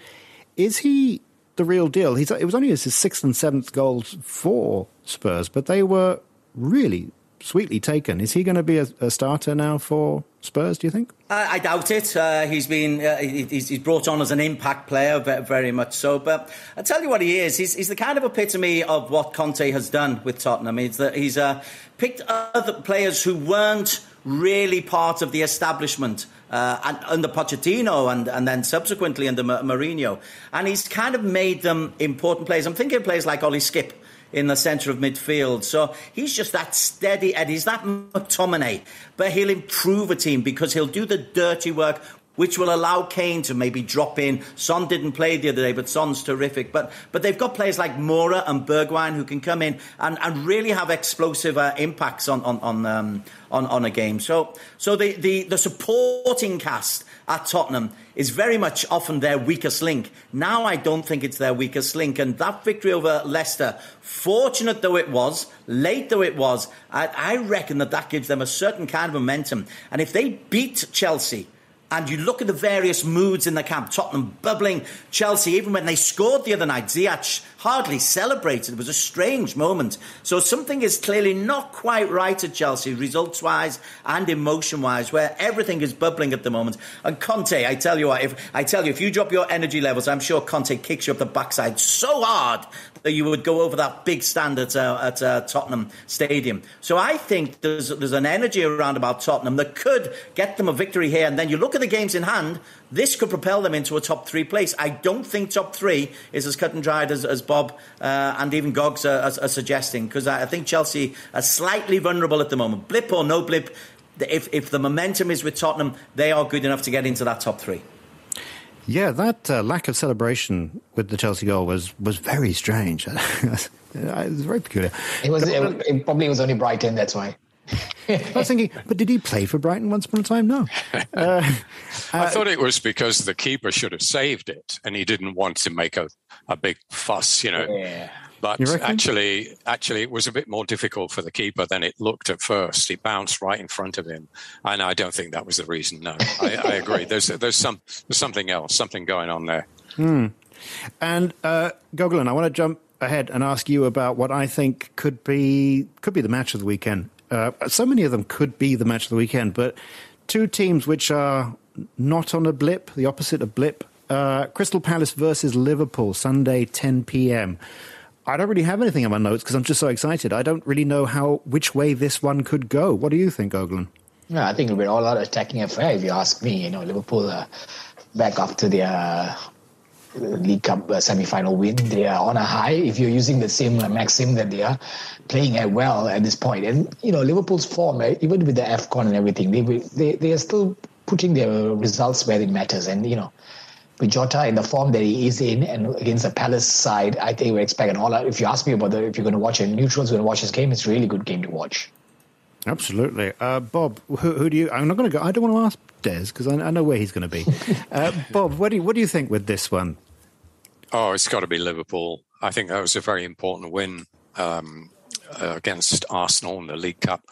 Is he the real deal? He's it was only his sixth and seventh goals for Spurs, but they were really sweetly taken. Is he going to be a, a starter now for Spurs? Do you think? I, I doubt it. Uh, he's been uh, he's, he's, brought on as an impact player, very much so. But I tell you what, he is. He's, he's the kind of epitome of what Conte has done with Tottenham. He's that he's uh, picked other players who weren't really part of the establishment uh, and, under Pochettino and, and then subsequently under Mourinho. And he's kind of made them important players. I'm thinking of players like Ollie Skipp in the centre of midfield. So he's just that steady Eddie. He's that McTominay. But he'll improve a team because he'll do the dirty work which will allow Kane to maybe drop in. Son didn't play the other day, but Son's terrific. But but they've got players like Moura and Bergwijn who can come in and, and really have explosive uh, impacts on on on, um, on on a game. So so the, the the supporting cast at Tottenham is very much often their weakest link. Now I don't think it's their weakest link, and that victory over Leicester, fortunate though it was, late though it was, I, I reckon that that gives them a certain kind of momentum. And if they beat Chelsea and you look at the various moods in the camp, Tottenham bubbling, Chelsea, even when they scored the other night, Ziyech hardly celebrated. It was a strange moment. So something is clearly not quite right at Chelsea, results wise and emotion wise, where everything is bubbling at the moment. And Conte, I tell you what, if I tell you, if you drop your energy levels, I'm sure Conte kicks you up the backside so hard that you would go over that big stand at, uh, at uh, Tottenham Stadium. So I think there's, there's an energy around about Tottenham that could get them a victory here. And then you look at the games in hand, this could propel them into a top three place. I don't think top three is as cut and dried as, as Bob uh, and even Goggs are, are, are suggesting, because I, I think Chelsea are slightly vulnerable at the moment. Blip or no blip, if, if the momentum is with Tottenham, they are good enough to get into that top three. Yeah, that uh, lack of celebration with the Chelsea goal was was very strange. [LAUGHS] it was very peculiar. It was. It, it probably was only Brighton. That's why. I was thinking, but did he play for Brighton once upon a time? No. [LAUGHS] Uh, I uh, thought it was because the keeper should have saved it, and he didn't want to make a, a big fuss, you know. Yeah. But actually, actually, it was a bit more difficult for the keeper than it looked at first. He bounced right in front of him, and I don't think that was the reason. No, [LAUGHS] I, I agree. There's there's some there's something else, something going on there. Hmm. And uh, Gogolin, I want to jump ahead and ask you about what I think could be could be the match of the weekend. Uh, so many of them could be the match of the weekend, but two teams which are not on a blip, the opposite of blip. Uh, Crystal Palace versus Liverpool, Sunday, 10 p.m. I don't really have anything in my notes because I'm just so excited. I don't really know how which way this one could go. What do you think, Oglen? Yeah, I think be all out attacking affair if you ask me. You know, Liverpool uh, back after their League Cup uh, semi-final win. They are on a high. If you're using the same uh, maxim that they are playing at well at this point, and you know Liverpool's form, uh, even with the Afcon and everything, they they they are still putting their results where it matters. And you know, with Jota in the form that he is in, and against the Palace side, I think we expect an all-out. If you ask me about the, if you're going to watch a neutral's going to watch this game, it's a really good game to watch. Absolutely, uh, Bob. Who, who, do you? I'm not going to go. I don't want to ask Des because I, I, know where he's going to be. [LAUGHS] Uh, Bob, what do you, what do you think with this one? Oh, it's got to be Liverpool. I think that was a very important win um, against Arsenal in the League Cup,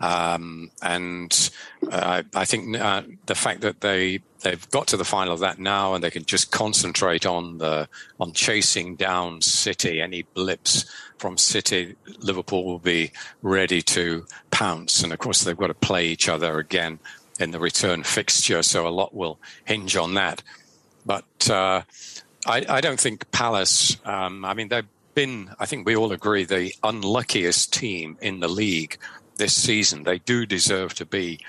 um, and uh, I think uh, the fact that they they've got to the final of that now, and they can just concentrate on the on chasing down City. Any blips from City, Liverpool will be ready to pounce, and of course they've got to play each other again in the return fixture, so a lot will hinge on that. But uh, I, I don't think Palace. Um, I mean, they've been. I think we all agree the unluckiest team in the league this season. They do deserve to be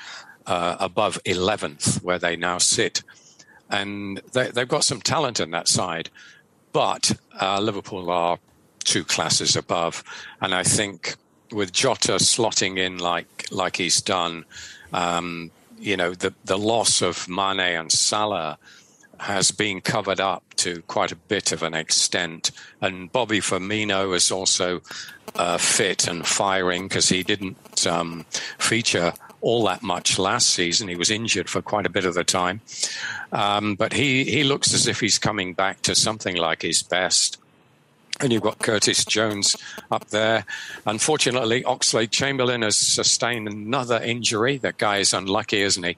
uh, above 11th, where they now sit, and they, have got some talent in that side. But uh, Liverpool are two classes above, and I think with Jota slotting in like like he's done, um, you know, the the loss of Mane and Salah has been covered up to quite a bit of an extent. And Bobby Firmino is also uh, fit and firing because he didn't um, feature all that much last season. He was injured for quite a bit of the time. Um, but he, he looks as if he's coming back to something like his best. And you've got Curtis Jones up there. Unfortunately, Oxlade Chamberlain has sustained another injury. That guy is unlucky, isn't he?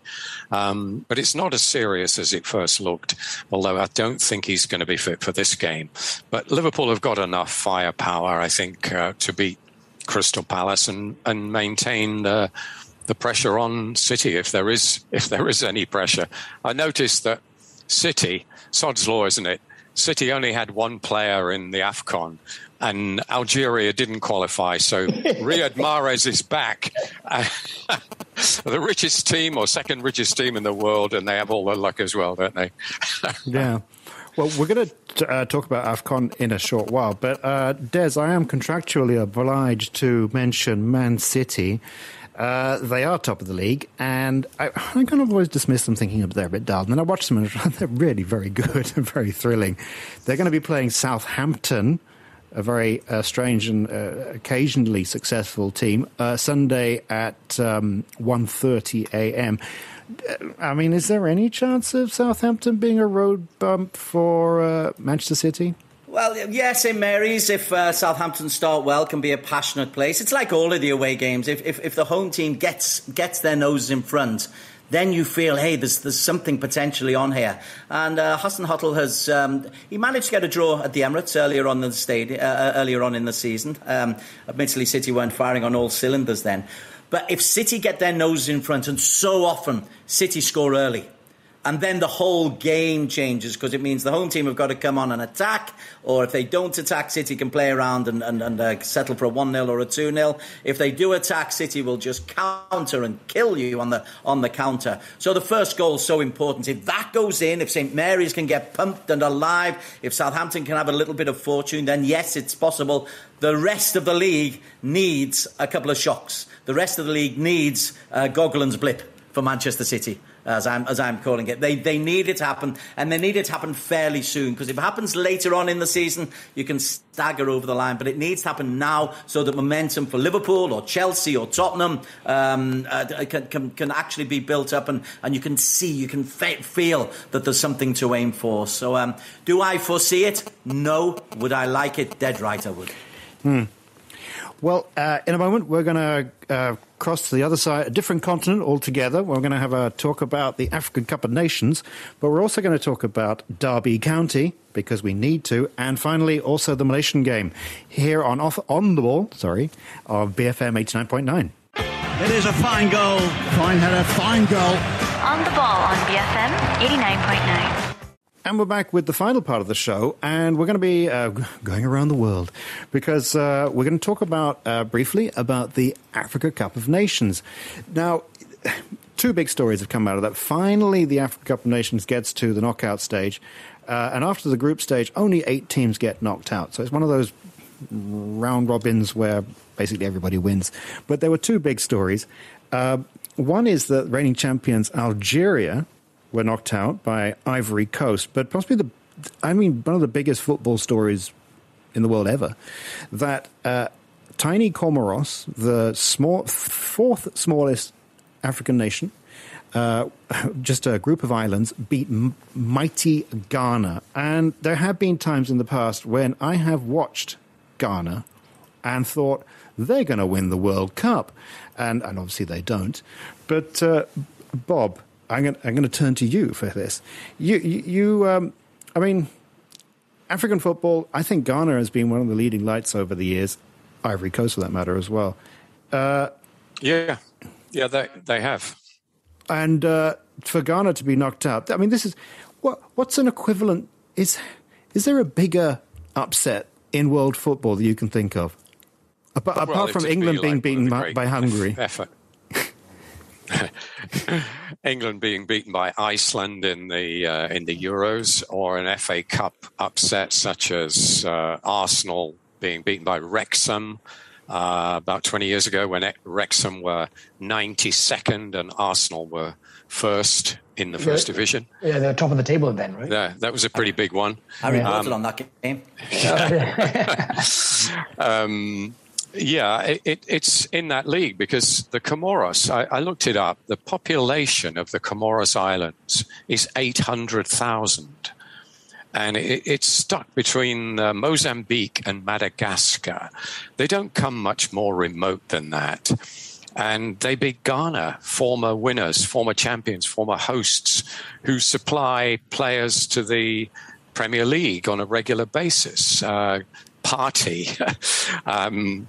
Um, but it's not as serious as it first looked, although I don't think he's going to be fit for this game. But Liverpool have got enough firepower, I think, uh, to beat Crystal Palace and, and maintain the, the pressure on City if there is if there is any pressure. I noticed that City, Sod's law, isn't it? City only had one player in the AFCON, and Algeria didn't qualify. So [LAUGHS] Riyad Mahrez is back, [LAUGHS] the richest team or second richest team in the world, and they have all the luck as well, don't they? [LAUGHS] yeah. Well, we're going to uh, talk about AFCON in a short while, but uh, Des, I am contractually obliged to mention Man City. Uh, they are top of the league, and I, I kind of always dismiss them thinking they're a bit dull. And then I watch them, and [LAUGHS] they're really very good and very thrilling. They're going to be playing Southampton, a very uh, strange and uh, occasionally successful team, uh, Sunday at um, 1.30 a.m. I mean, is there any chance of Southampton being a road bump for uh, Manchester City? Well, yes, St Mary's, if uh, Southampton start well, can be a passionate place. It's like all of the away games. If, if, if the home team gets gets their noses in front, then you feel, hey, there's there's something potentially on here. And uh, Hasenhüttl has um, he managed to get a draw at the Emirates earlier on in the stadium, uh, uh, earlier on in the season. Um, admittedly, City weren't firing on all cylinders then. But if City get their noses in front, and so often City score early, and then the whole game changes because it means the home team have got to come on and attack, or if they don't attack, City can play around and, and, and uh, settle for a 1 0 or a 2 0. If they do attack, City will just counter and kill you on the, on the counter. So the first goal is so important. If that goes in, if St Mary's can get pumped and alive, if Southampton can have a little bit of fortune, then yes, it's possible. The rest of the league needs a couple of shocks. The rest of the league needs uh, blip for Manchester City as I'm, as I'm calling it. They, they need it to happen, and they need it to happen fairly soon, because if it happens later on in the season, you can stagger over the line, but it needs to happen now so that momentum for Liverpool or Chelsea or Tottenham um, uh, can, can, can, actually be built up, and, and you can see, you can fe- feel that there's something to aim for. So, um, do I foresee it? No. Would I like it? Dead right, I would. Hmm. Well, uh, in a moment, we're going to uh, cross to the other side, a different continent altogether. We're going to have a talk about the African Cup of Nations, but we're also going to talk about Derby County because we need to, and finally also the Malaysian game here on off, on the ball. Sorry, of BFM eighty nine point nine. It is a fine goal, fine header, fine goal. On the ball on BFM eighty nine point nine. And we're back with the final part of the show, and we're going to be uh, [LAUGHS] going around the world because uh, we're going to talk about uh, briefly about the Africa Cup of Nations. Now, [SIGHS] two big stories have come out of that. Finally, the Africa Cup of Nations gets to the knockout stage, uh, and after the group stage, only eight teams get knocked out. So it's one of those round robins where basically everybody wins. But there were two big stories. Uh, one is that reigning champions Algeria were knocked out by Ivory Coast, but possibly the, I mean, one of the biggest football stories in the world ever, that uh, tiny Comoros, the small, fourth smallest African nation, uh, [LAUGHS] just a group of islands, beat m- mighty Ghana. And there have been times in the past when I have watched Ghana and thought they're going to win the World Cup. And, and obviously they don't. But, uh, Bob, I'm going, I'm going to turn to you for this. You, you, you um, I mean, African football, I think Ghana has been one of the leading lights over the years, Ivory Coast for that matter as well. Uh, yeah, yeah, they, they have. And uh, for Ghana to be knocked out, I mean, this is what, what's an equivalent? Is, is there a bigger upset in world football that you can think of? Apart, well, apart from England be like being beaten by, by Hungary. Effort. [LAUGHS] England being beaten by Iceland in the uh, in the Euros, or an FA Cup upset such as uh, Arsenal being beaten by Wrexham uh, about 20 years ago, when Wrexham were 92nd and Arsenal were first in the first yeah, division. Yeah, they're top of the table then, right? Yeah, that was a pretty big one. I reported um, on that game. [LAUGHS] [LAUGHS] um, yeah, it, it, it's in that league because the Comoros, I, I, looked it up, the population of the Comoros Islands is 800,000. And it, it's stuck between uh, Mozambique and Madagascar. They don't come much more remote than that. And they beat Ghana, former winners, former champions, former hosts, who supply players to the Premier League on a regular basis. Uh, Partey, [LAUGHS] um,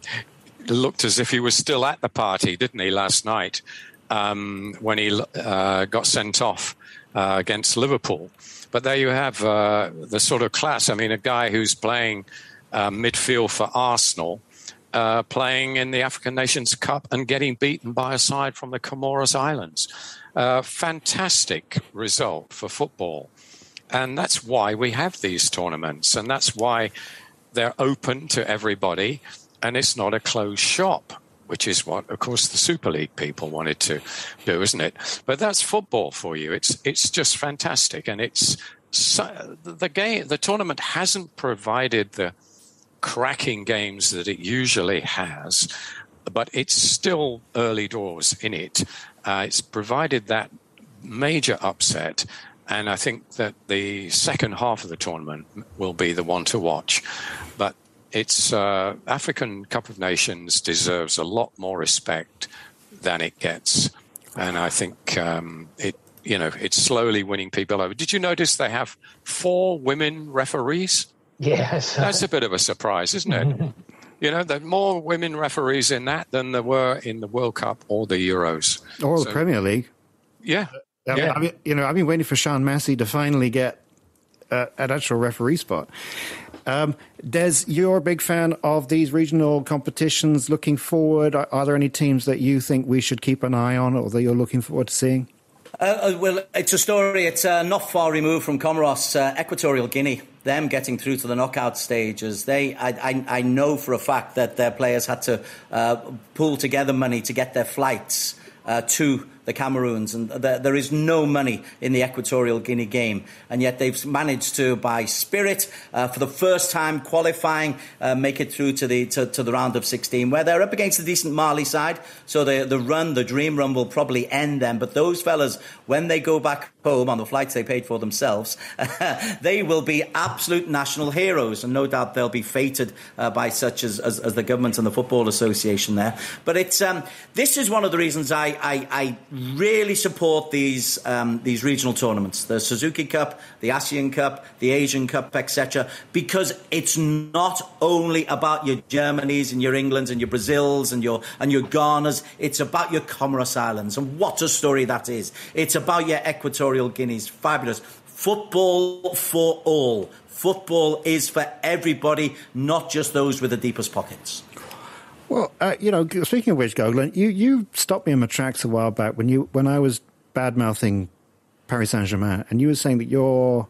looked as if he was still at the party, didn't he, last night um, when he uh, got sent off uh, against Liverpool? But there you have uh, the sort of class. I mean, a guy who's playing uh, midfield for Arsenal. Uh, playing in the African Nations Cup and getting beaten by a side from the Comoros Islands. Uh, fantastic result for football. And that's why we have these tournaments. And that's why they're open to everybody. And it's not a closed shop, which is what, of course, the Super League people wanted to do, isn't it? But that's football for you. It's, it's just fantastic. And it's so, the game, the tournament hasn't provided the cracking games that it usually has, but it's still early doors in it. Uh, it's provided that major upset, and I think that the second half of the tournament will be the one to watch. But it's uh, African Cup of Nations deserves a lot more respect than it gets, and I think um, it. You know, it's slowly winning people over. Did you notice they have four women referees? Yes. [LAUGHS] That's a bit of a surprise, isn't it? [LAUGHS] you know, there are more women referees in that than there were in the World Cup or the Euros. Or so, the Premier League. Yeah. I mean, yeah. I mean, you know, I've been waiting for Sian Massey to finally get uh, an actual referee spot. Um, Des, you're a big fan of these regional competitions. Looking forward, are, are, there any teams that you think we should keep an eye on or that you're looking forward to seeing? Uh, well, it's a story. It's uh, not far removed from Comoros, uh, Equatorial Guinea. Them getting through to the knockout stages. They, I, I, I know for a fact that their players had to uh, pull together money to get their flights uh, to the Cameroons, and there is no money in the Equatorial Guinea game, and yet they've managed to, by spirit, uh, for the first time qualifying, uh, make it through to the to, to, the round of 16, where they're up against a decent Mali side. So the the run, the dream run, will probably end them. But those fellas, when they go back home on the flights they paid for themselves, [LAUGHS] they will be absolute national heroes, and no doubt they'll be fated uh, by such as, as, as the government and the football association there. But it's um, this is one of the reasons I, I, I really support these um, these regional tournaments, the Suzuki Cup, the ASEAN Cup, the Asian Cup, etc. Because it's not only about your Germanys and your Englands and your Brazils and your and your Ghanas. It's about your Comoros Islands, and what a story that is! It's about your Equatorial Guineas. Fabulous football for all. Football is for everybody, not just those with the deepest pockets. Well, uh, you know, speaking of which, Goglan, you, you stopped me in my tracks a while back when you when I was bad mouthing Paris Saint Germain, and you were saying that your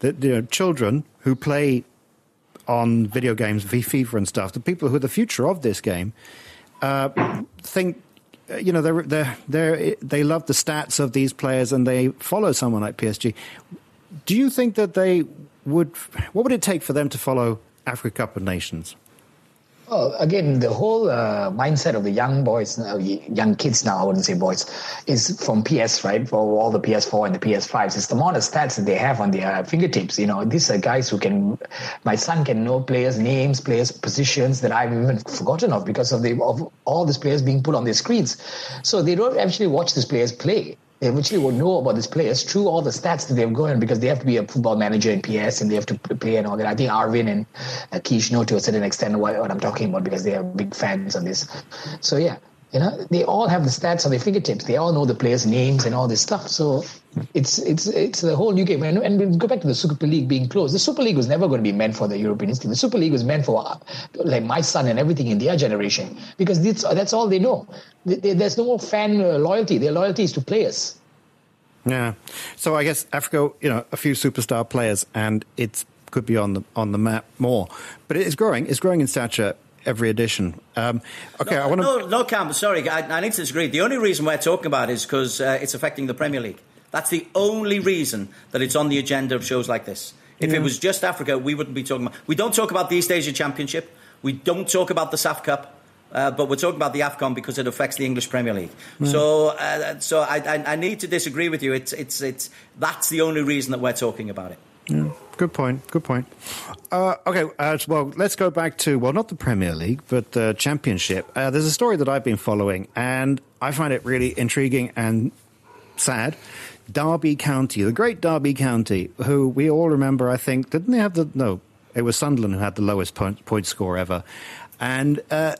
that you know, children who play on video games, FIFA and stuff, the people who are the future of this game, uh, think you know they're they they they love the stats of these players and they follow someone like PSG. Do you think that they would? What would it take for them to follow Africa Cup of Nations? Well, again, the whole uh, mindset of the young boys, uh, young kids now, I wouldn't say boys, is from PS, right? For all the PS4 and the PS5s. It's the amount of stats that they have on their fingertips. You know, these are guys who can, my son can know players' names, players' positions that I've even forgotten of because of the of all these players being put on their screens. So they don't actually watch these players play eventually will know about these players through all the stats that they've gone because they have to be a football manager in PS and they have to play and all that. I think Arvin and Keish know to a certain extent what, what I'm talking about because they are big fans of this. So yeah, you know, they all have the stats on their fingertips. They all know the players' names and all this stuff. So it's it's it's the whole new game. And, and we go back to the Super League being closed. The Super League was never going to be meant for the European team. The Super League was meant for like my son and everything in their generation because that's that's all they know. There's no more fan uh, loyalty. Their loyalty is to players. Yeah. So I guess Africa, you know, a few superstar players, and it could be on the on the map more. But it is growing. It's growing in stature every edition. Um, okay, no, I want to. No, no, Cam. Sorry, I, I, need to disagree. The only reason we're talking about it is because uh, it's affecting the Premier League. That's the only reason that it's on the agenda of shows like this. If yeah. it was just Africa, we wouldn't be talking about. We don't talk about the East Asia Championship. We don't talk about the SAFF Cup. Uh, but we're talking about the AFCON because it affects the English Premier League. Mm. So, uh, so I, I, I, need to disagree with you. It's, it's, it's, that's the only reason that we're talking about it. Yeah, good point. Good point. Uh, okay, uh, well, let's go back to well, not the Premier League, but the Championship. Uh, there's a story that I've been following, and I find it really intriguing and sad. Derby County, the great Derby County, who we all remember. I think didn't they have the no? It was Sunderland who had the lowest point, point score ever. And uh,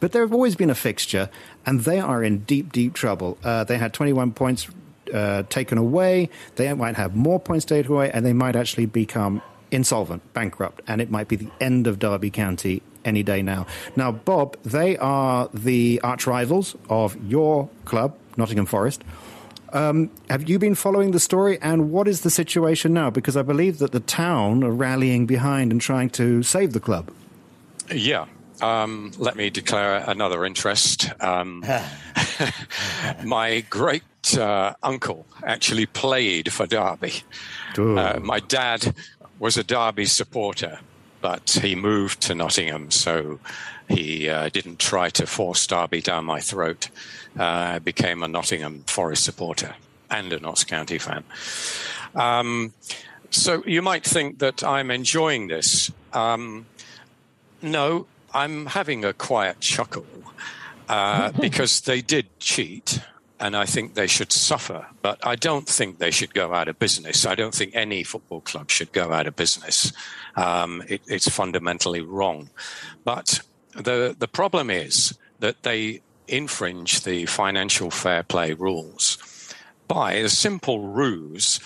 but there have always been a fixture, and they are in deep, deep trouble. Uh, they had 21 points uh, taken away. They might have more points taken away, and they might actually become insolvent, bankrupt, and it might be the end of Derby County any day now. Now, Bob, they are the arch rivals of your club, Nottingham Forest. Um, have you been following the story, and what is the situation now? Because I believe that the town are rallying behind and trying to save the club. Yeah. Um, let me declare another interest. Um, [LAUGHS] [LAUGHS] my great uh, uncle actually played for Derby. Uh, my dad was a Derby supporter, but he moved to Nottingham, so he uh, didn't try to force Derby down my throat. Uh, I became a Nottingham Forest supporter and a Notts County fan. Um, so you might think that I'm enjoying this. Um, no, I'm having a quiet chuckle uh, [LAUGHS] because they did cheat and I think they should suffer. But I don't think they should go out of business. I don't think any football club should go out of business. Um, it, it's fundamentally wrong. But the the problem is that they infringe the financial fair play rules by a simple ruse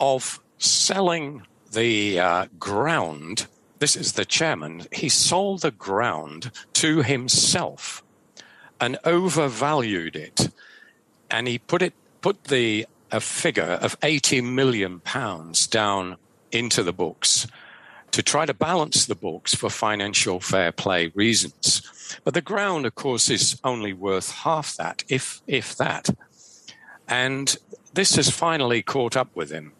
of selling the uh, ground. This is the chairman. He sold the ground to himself and overvalued it and he put it put the a figure of 80 million pounds down into the books to try to balance the books for financial fair play reasons. But the ground, of course, is only worth half that, if if that. And this has finally caught up with him.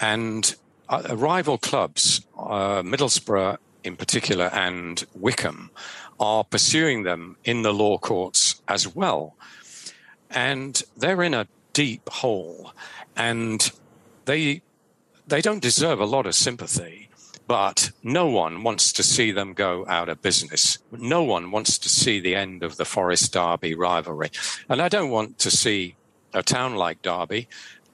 And uh, rival clubs, uh, Middlesbrough in particular, and Wycombe, are pursuing them in the law courts as well and they're in a deep hole, and they they don't deserve a lot of sympathy. But no one wants to see them go out of business. No one wants to see the end of the Forest Derby rivalry. And I don't want to see a town like Derby.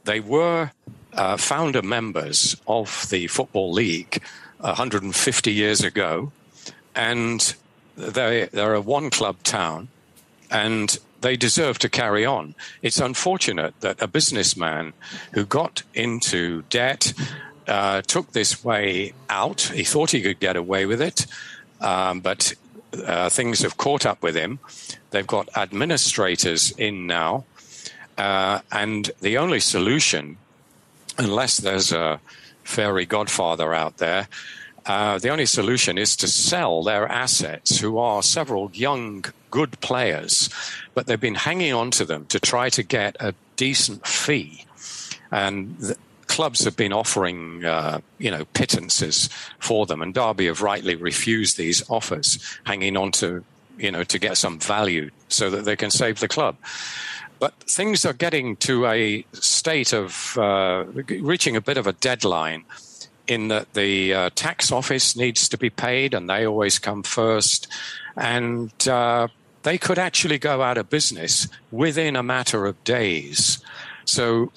They were uh, founder members of the Football League 150 years ago, and they, they're a one club town. And they deserve to carry on. It's unfortunate that a businessman who got into debt uh, took this way out. He thought he could get away with it, um, but uh, things have caught up with him. They've got administrators in now, uh, and the only solution, unless there's a fairy godfather out there, uh, the only solution is to sell their assets, who are several young, good players, but they've been hanging on to them to try to get a decent fee. And clubs have been offering, uh, you know, pittances for them, and Derby have rightly refused these offers, hanging on to, you know, to get some value so that they can save the club. But things are getting to a state of uh, reaching a bit of a deadline in that the uh, tax office needs to be paid and they always come first. And uh, they could actually go out of business within a matter of days. So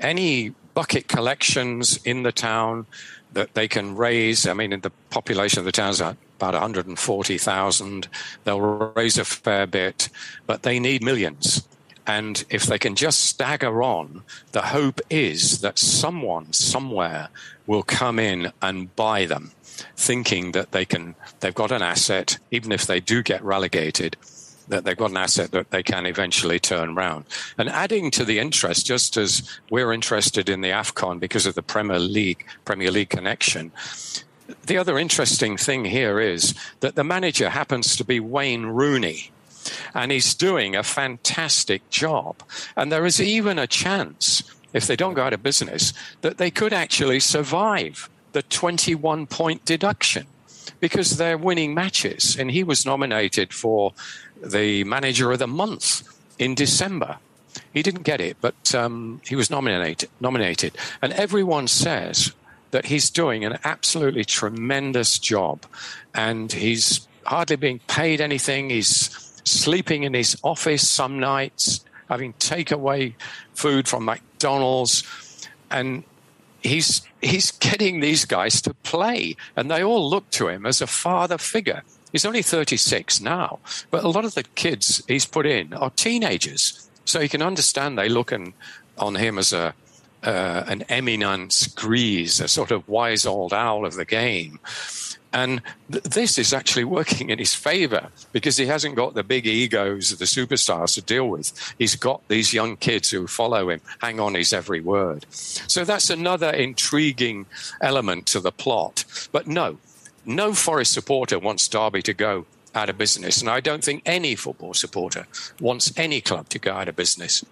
any bucket collections in the town that they can raise, I mean, the population of the town is about 140,000. They'll raise a fair bit, but they need millions. And if they can just stagger on, the hope is that someone somewhere will come in and buy them, thinking that they can, they've got an asset, even if they do get relegated, that they've got an asset that they can eventually turn around. And adding to the interest, just as we're interested in the AFCON because of the Premier League, Premier League connection, the other interesting thing here is that the manager happens to be Wayne Rooney and he's doing a fantastic job. And there is even a chance, if they don't go out of business, that they could actually survive the 21 point deduction because they're winning matches. And he was nominated for the manager of the month in December. He didn't get it, but um, he was nominated. Nominated, and everyone says that he's doing an absolutely tremendous job, and he's hardly being paid anything. He's sleeping in his office some nights, having takeaway food from McDonald's, and he's he's getting these guys to play, and they all look to him as a father figure. He's only 36 now, but a lot of the kids he's put in are teenagers. So you can understand they look in, on him as a uh, an eminence grise, a sort of wise old owl of the game. And th- this is actually working in his favor because he hasn't got the big egos of the superstars to deal with. He's got these young kids who follow him, hang on his every word. So that's another intriguing element to the plot. But no, no Forest supporter wants Derby to go out of business. And I don't think any football supporter wants any club to go out of business.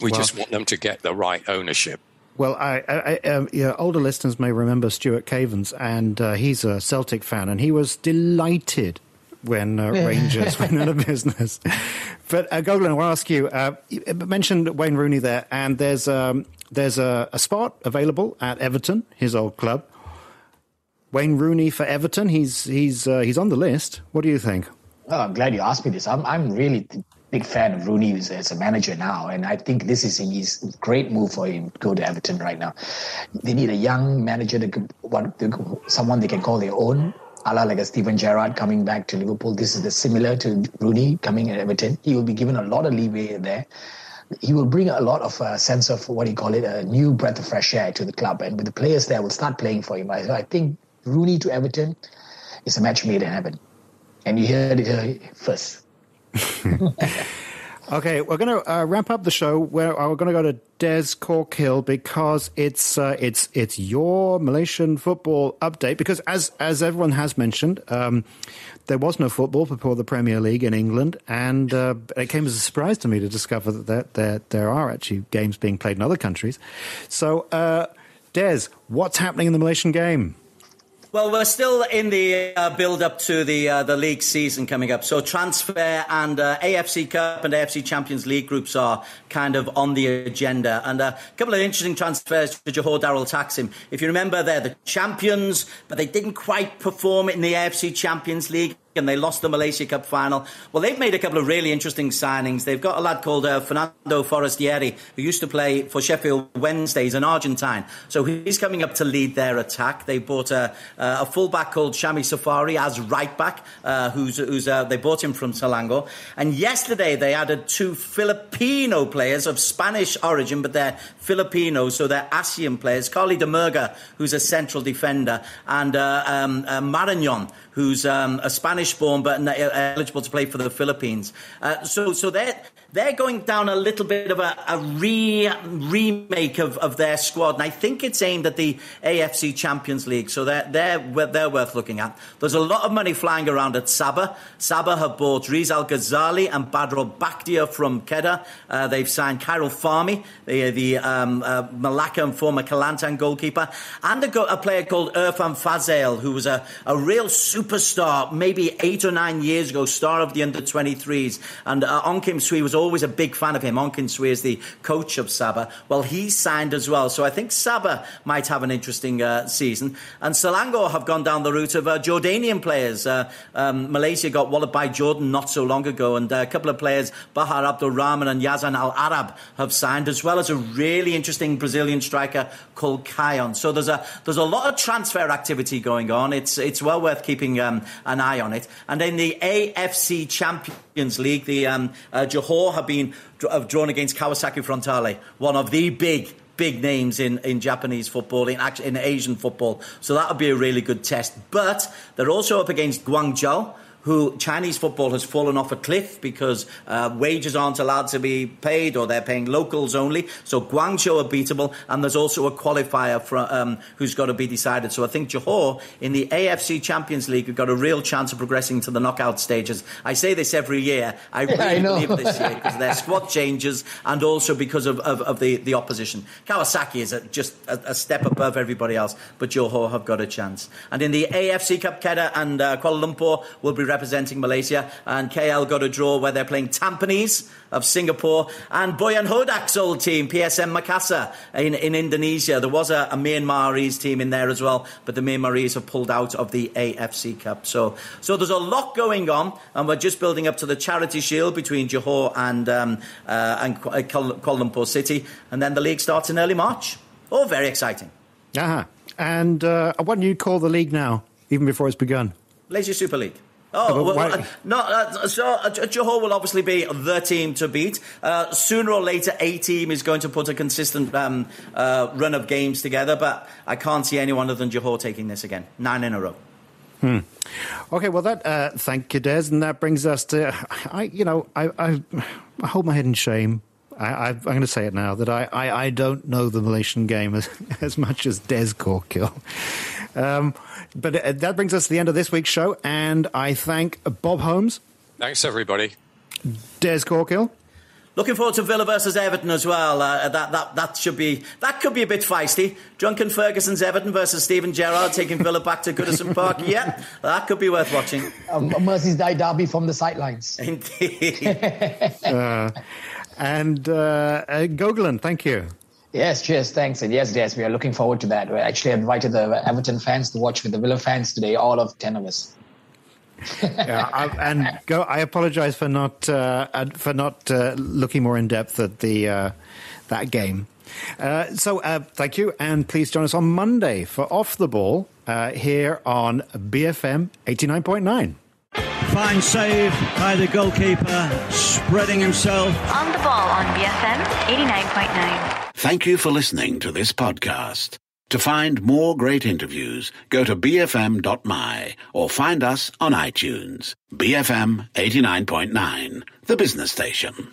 We Well- just want them to get the right ownership. Well, I, I, I um, yeah, older listeners may remember Stuart Cavens, and uh, he's a Celtic fan, and he was delighted when uh, Rangers went out of [LAUGHS] business. But uh, Goglan, I want to ask you. Uh, you mentioned Wayne Rooney there, and there's um, there's a, a spot available at Everton, his old club. Wayne Rooney for Everton. He's he's uh, he's on the list. What do you think? Oh, I'm glad you asked me this. I'm I'm really a big fan of Rooney as, as a manager now, and I think this is his great move for him to go to Everton right now. They need a young manager that could what someone they can call their own. A la like a Steven Gerrard coming back to Liverpool. This is the similar to Rooney coming at Everton. He will be given a lot of leeway there. He will bring a lot of uh, sense of what do you call it, a new breath of fresh air to the club, and with the players there will start playing for him. I, I think Rooney to Everton is a match made in heaven, and you heard it first. [LAUGHS] Okay, we're going to uh, wrap up the show. Where uh, we're going to go to Des Corkhill because it's uh, it's it's your Malaysian football update. Because as as everyone has mentioned, um, there was no football before the Premier League in England, and uh, it came as a surprise to me to discover that there there, there are actually games being played in other countries. So, uh, Des, what's happening in the Malaysian game? Well, we're still in the uh, build up to the uh, the league season coming up. So transfer and uh, AFC Cup and AFC Champions League groups are kind of on the agenda. And a couple of interesting transfers for Johor Darul Ta'zim. If you remember, they're the champions, but they didn't quite perform in the AFC Champions League. And they lost the Malaysia Cup final. Well, they've made a couple of really interesting signings. They've got a lad called uh, Fernando Forestieri, who used to play for Sheffield Wednesday. He's an Argentine. So he's coming up to lead their attack. They bought a, a fullback called Syahmi Safari as right back, uh, who's, who's uh, they bought him from Selangor. And yesterday they added two Filipino players of Spanish origin, but they're Filipino, so they're ASEAN players. Carli de Murga, who's a central defender, and uh, um, uh, Marignon, who's um, a Spanish born but eligible to play for the Philippines. Uh, so, so they're they're going down a little bit of a, a re, remake of, of their squad, and I think it's aimed at the AFC Champions League. So they're they're they're worth looking at. There's a lot of money flying around at Sabah. Sabah have bought Rizal Ghazali and Baddrol Bakhtiar from Kedah. Uh, they've signed Khairul Fahmi, the the um, uh, Malacca and former Kelantan goalkeeper, and a, a player called Irfan Fazail, who was a, a real superstar maybe eight or nine years ago, star of the under 23s. And uh, Ong Kim Swee was always a big fan of him. Ong Kim Swee is the coach of Sabah. Well, he signed as well. So I think Sabah might have an interesting uh, season. And Selangor have gone down the route of uh, Jordanian players. Uh, um, Malaysia got walloped by Jordan not so long ago. And uh, a couple of players, Bahar Abdul Rahman and Yazan Al Arab, have signed, as well as a really interesting Brazilian striker called Kion. So there's a, there's a lot of transfer activity going on. It's, it's well worth keeping um, an eye on it. And in the AFC Champions League, the um, uh, Have been drawn against Kawasaki Frontale, one of the big big names in, in Japanese football, in, in Asian football. So that would be a really good test. But they're also up against Guangzhou who Chinese football has fallen off a cliff because uh, wages aren't allowed to be paid or they're paying locals only. So Guangzhou are beatable, and there's also a qualifier um, who's got to be decided. So I think Johor in the AFC Champions League have got a real chance of progressing to the knockout stages. I say this every year. I [LAUGHS] really I believe this year because their squad changes and also because of, of, of the, the opposition. Kawasaki is a, just a, a step above everybody else, but Johor have got a chance. And in the AFC Cup, Kedah and uh, Kuala Lumpur will be representing Malaysia, and KL got a draw where they're playing Tampines of Singapore and Bojan Hodak's old team, PSM Makassar in, in Indonesia. There was a, a Myanmarese team in there as well, but the Myanmarese have pulled out of the AFC Cup. So, so there's a lot going on, and we're just building up to the Charity Shield between Johor and, um, uh, and Kuala Lumpur City, and then the league starts in early March. Oh, very exciting. Ah, and uh, what do you call the league now, even before it's begun? Malaysia Super League. Oh, well, uh, no, uh, so uh, Johor will obviously be the team to beat. Uh, sooner or later, a team is going to put a consistent um, uh, run of games together, but I can't see anyone other than Johor taking this again. Nine in a row. Hmm. Okay, well, that uh, thank you, Des, and that brings us to I. You know, I I, I hold my head in shame. I, am going to say it now that I, I, I, don't know the Malaysian game as, [LAUGHS] as much as Des Corkhill. Um, but uh, that brings us to the end of this week's show, and I thank Bob Holmes. Thanks, everybody. Des Corkhill. Looking forward to Villa versus Everton as well. Uh, that, that, that should be that could be a bit feisty. Duncan Ferguson's Everton versus Steven Gerrard taking Villa back to Goodison Park. [LAUGHS] Yeah, that could be worth watching. Um, Merseyside derby from the sidelines. [LAUGHS] Indeed. [LAUGHS] uh, and uh, uh, Gogolin, thank you. Yes, cheers, thanks. And yes, yes, we are looking forward to that. We actually invited the Everton fans to watch with the Villa fans today, all of 10 of us. [LAUGHS] yeah, I, and go. I apologize for not uh, for not uh, looking more in depth at the uh, that game. Uh, so uh, thank you, and please join us on Monday for Off the Ball uh, here on BFM eighty nine point nine. Fine save by the goalkeeper, spreading himself. On the ball on BFM 89.9. Thank you for listening to this podcast. To find more great interviews, go to bfm.my or find us on iTunes. BFM 89.9, the business station.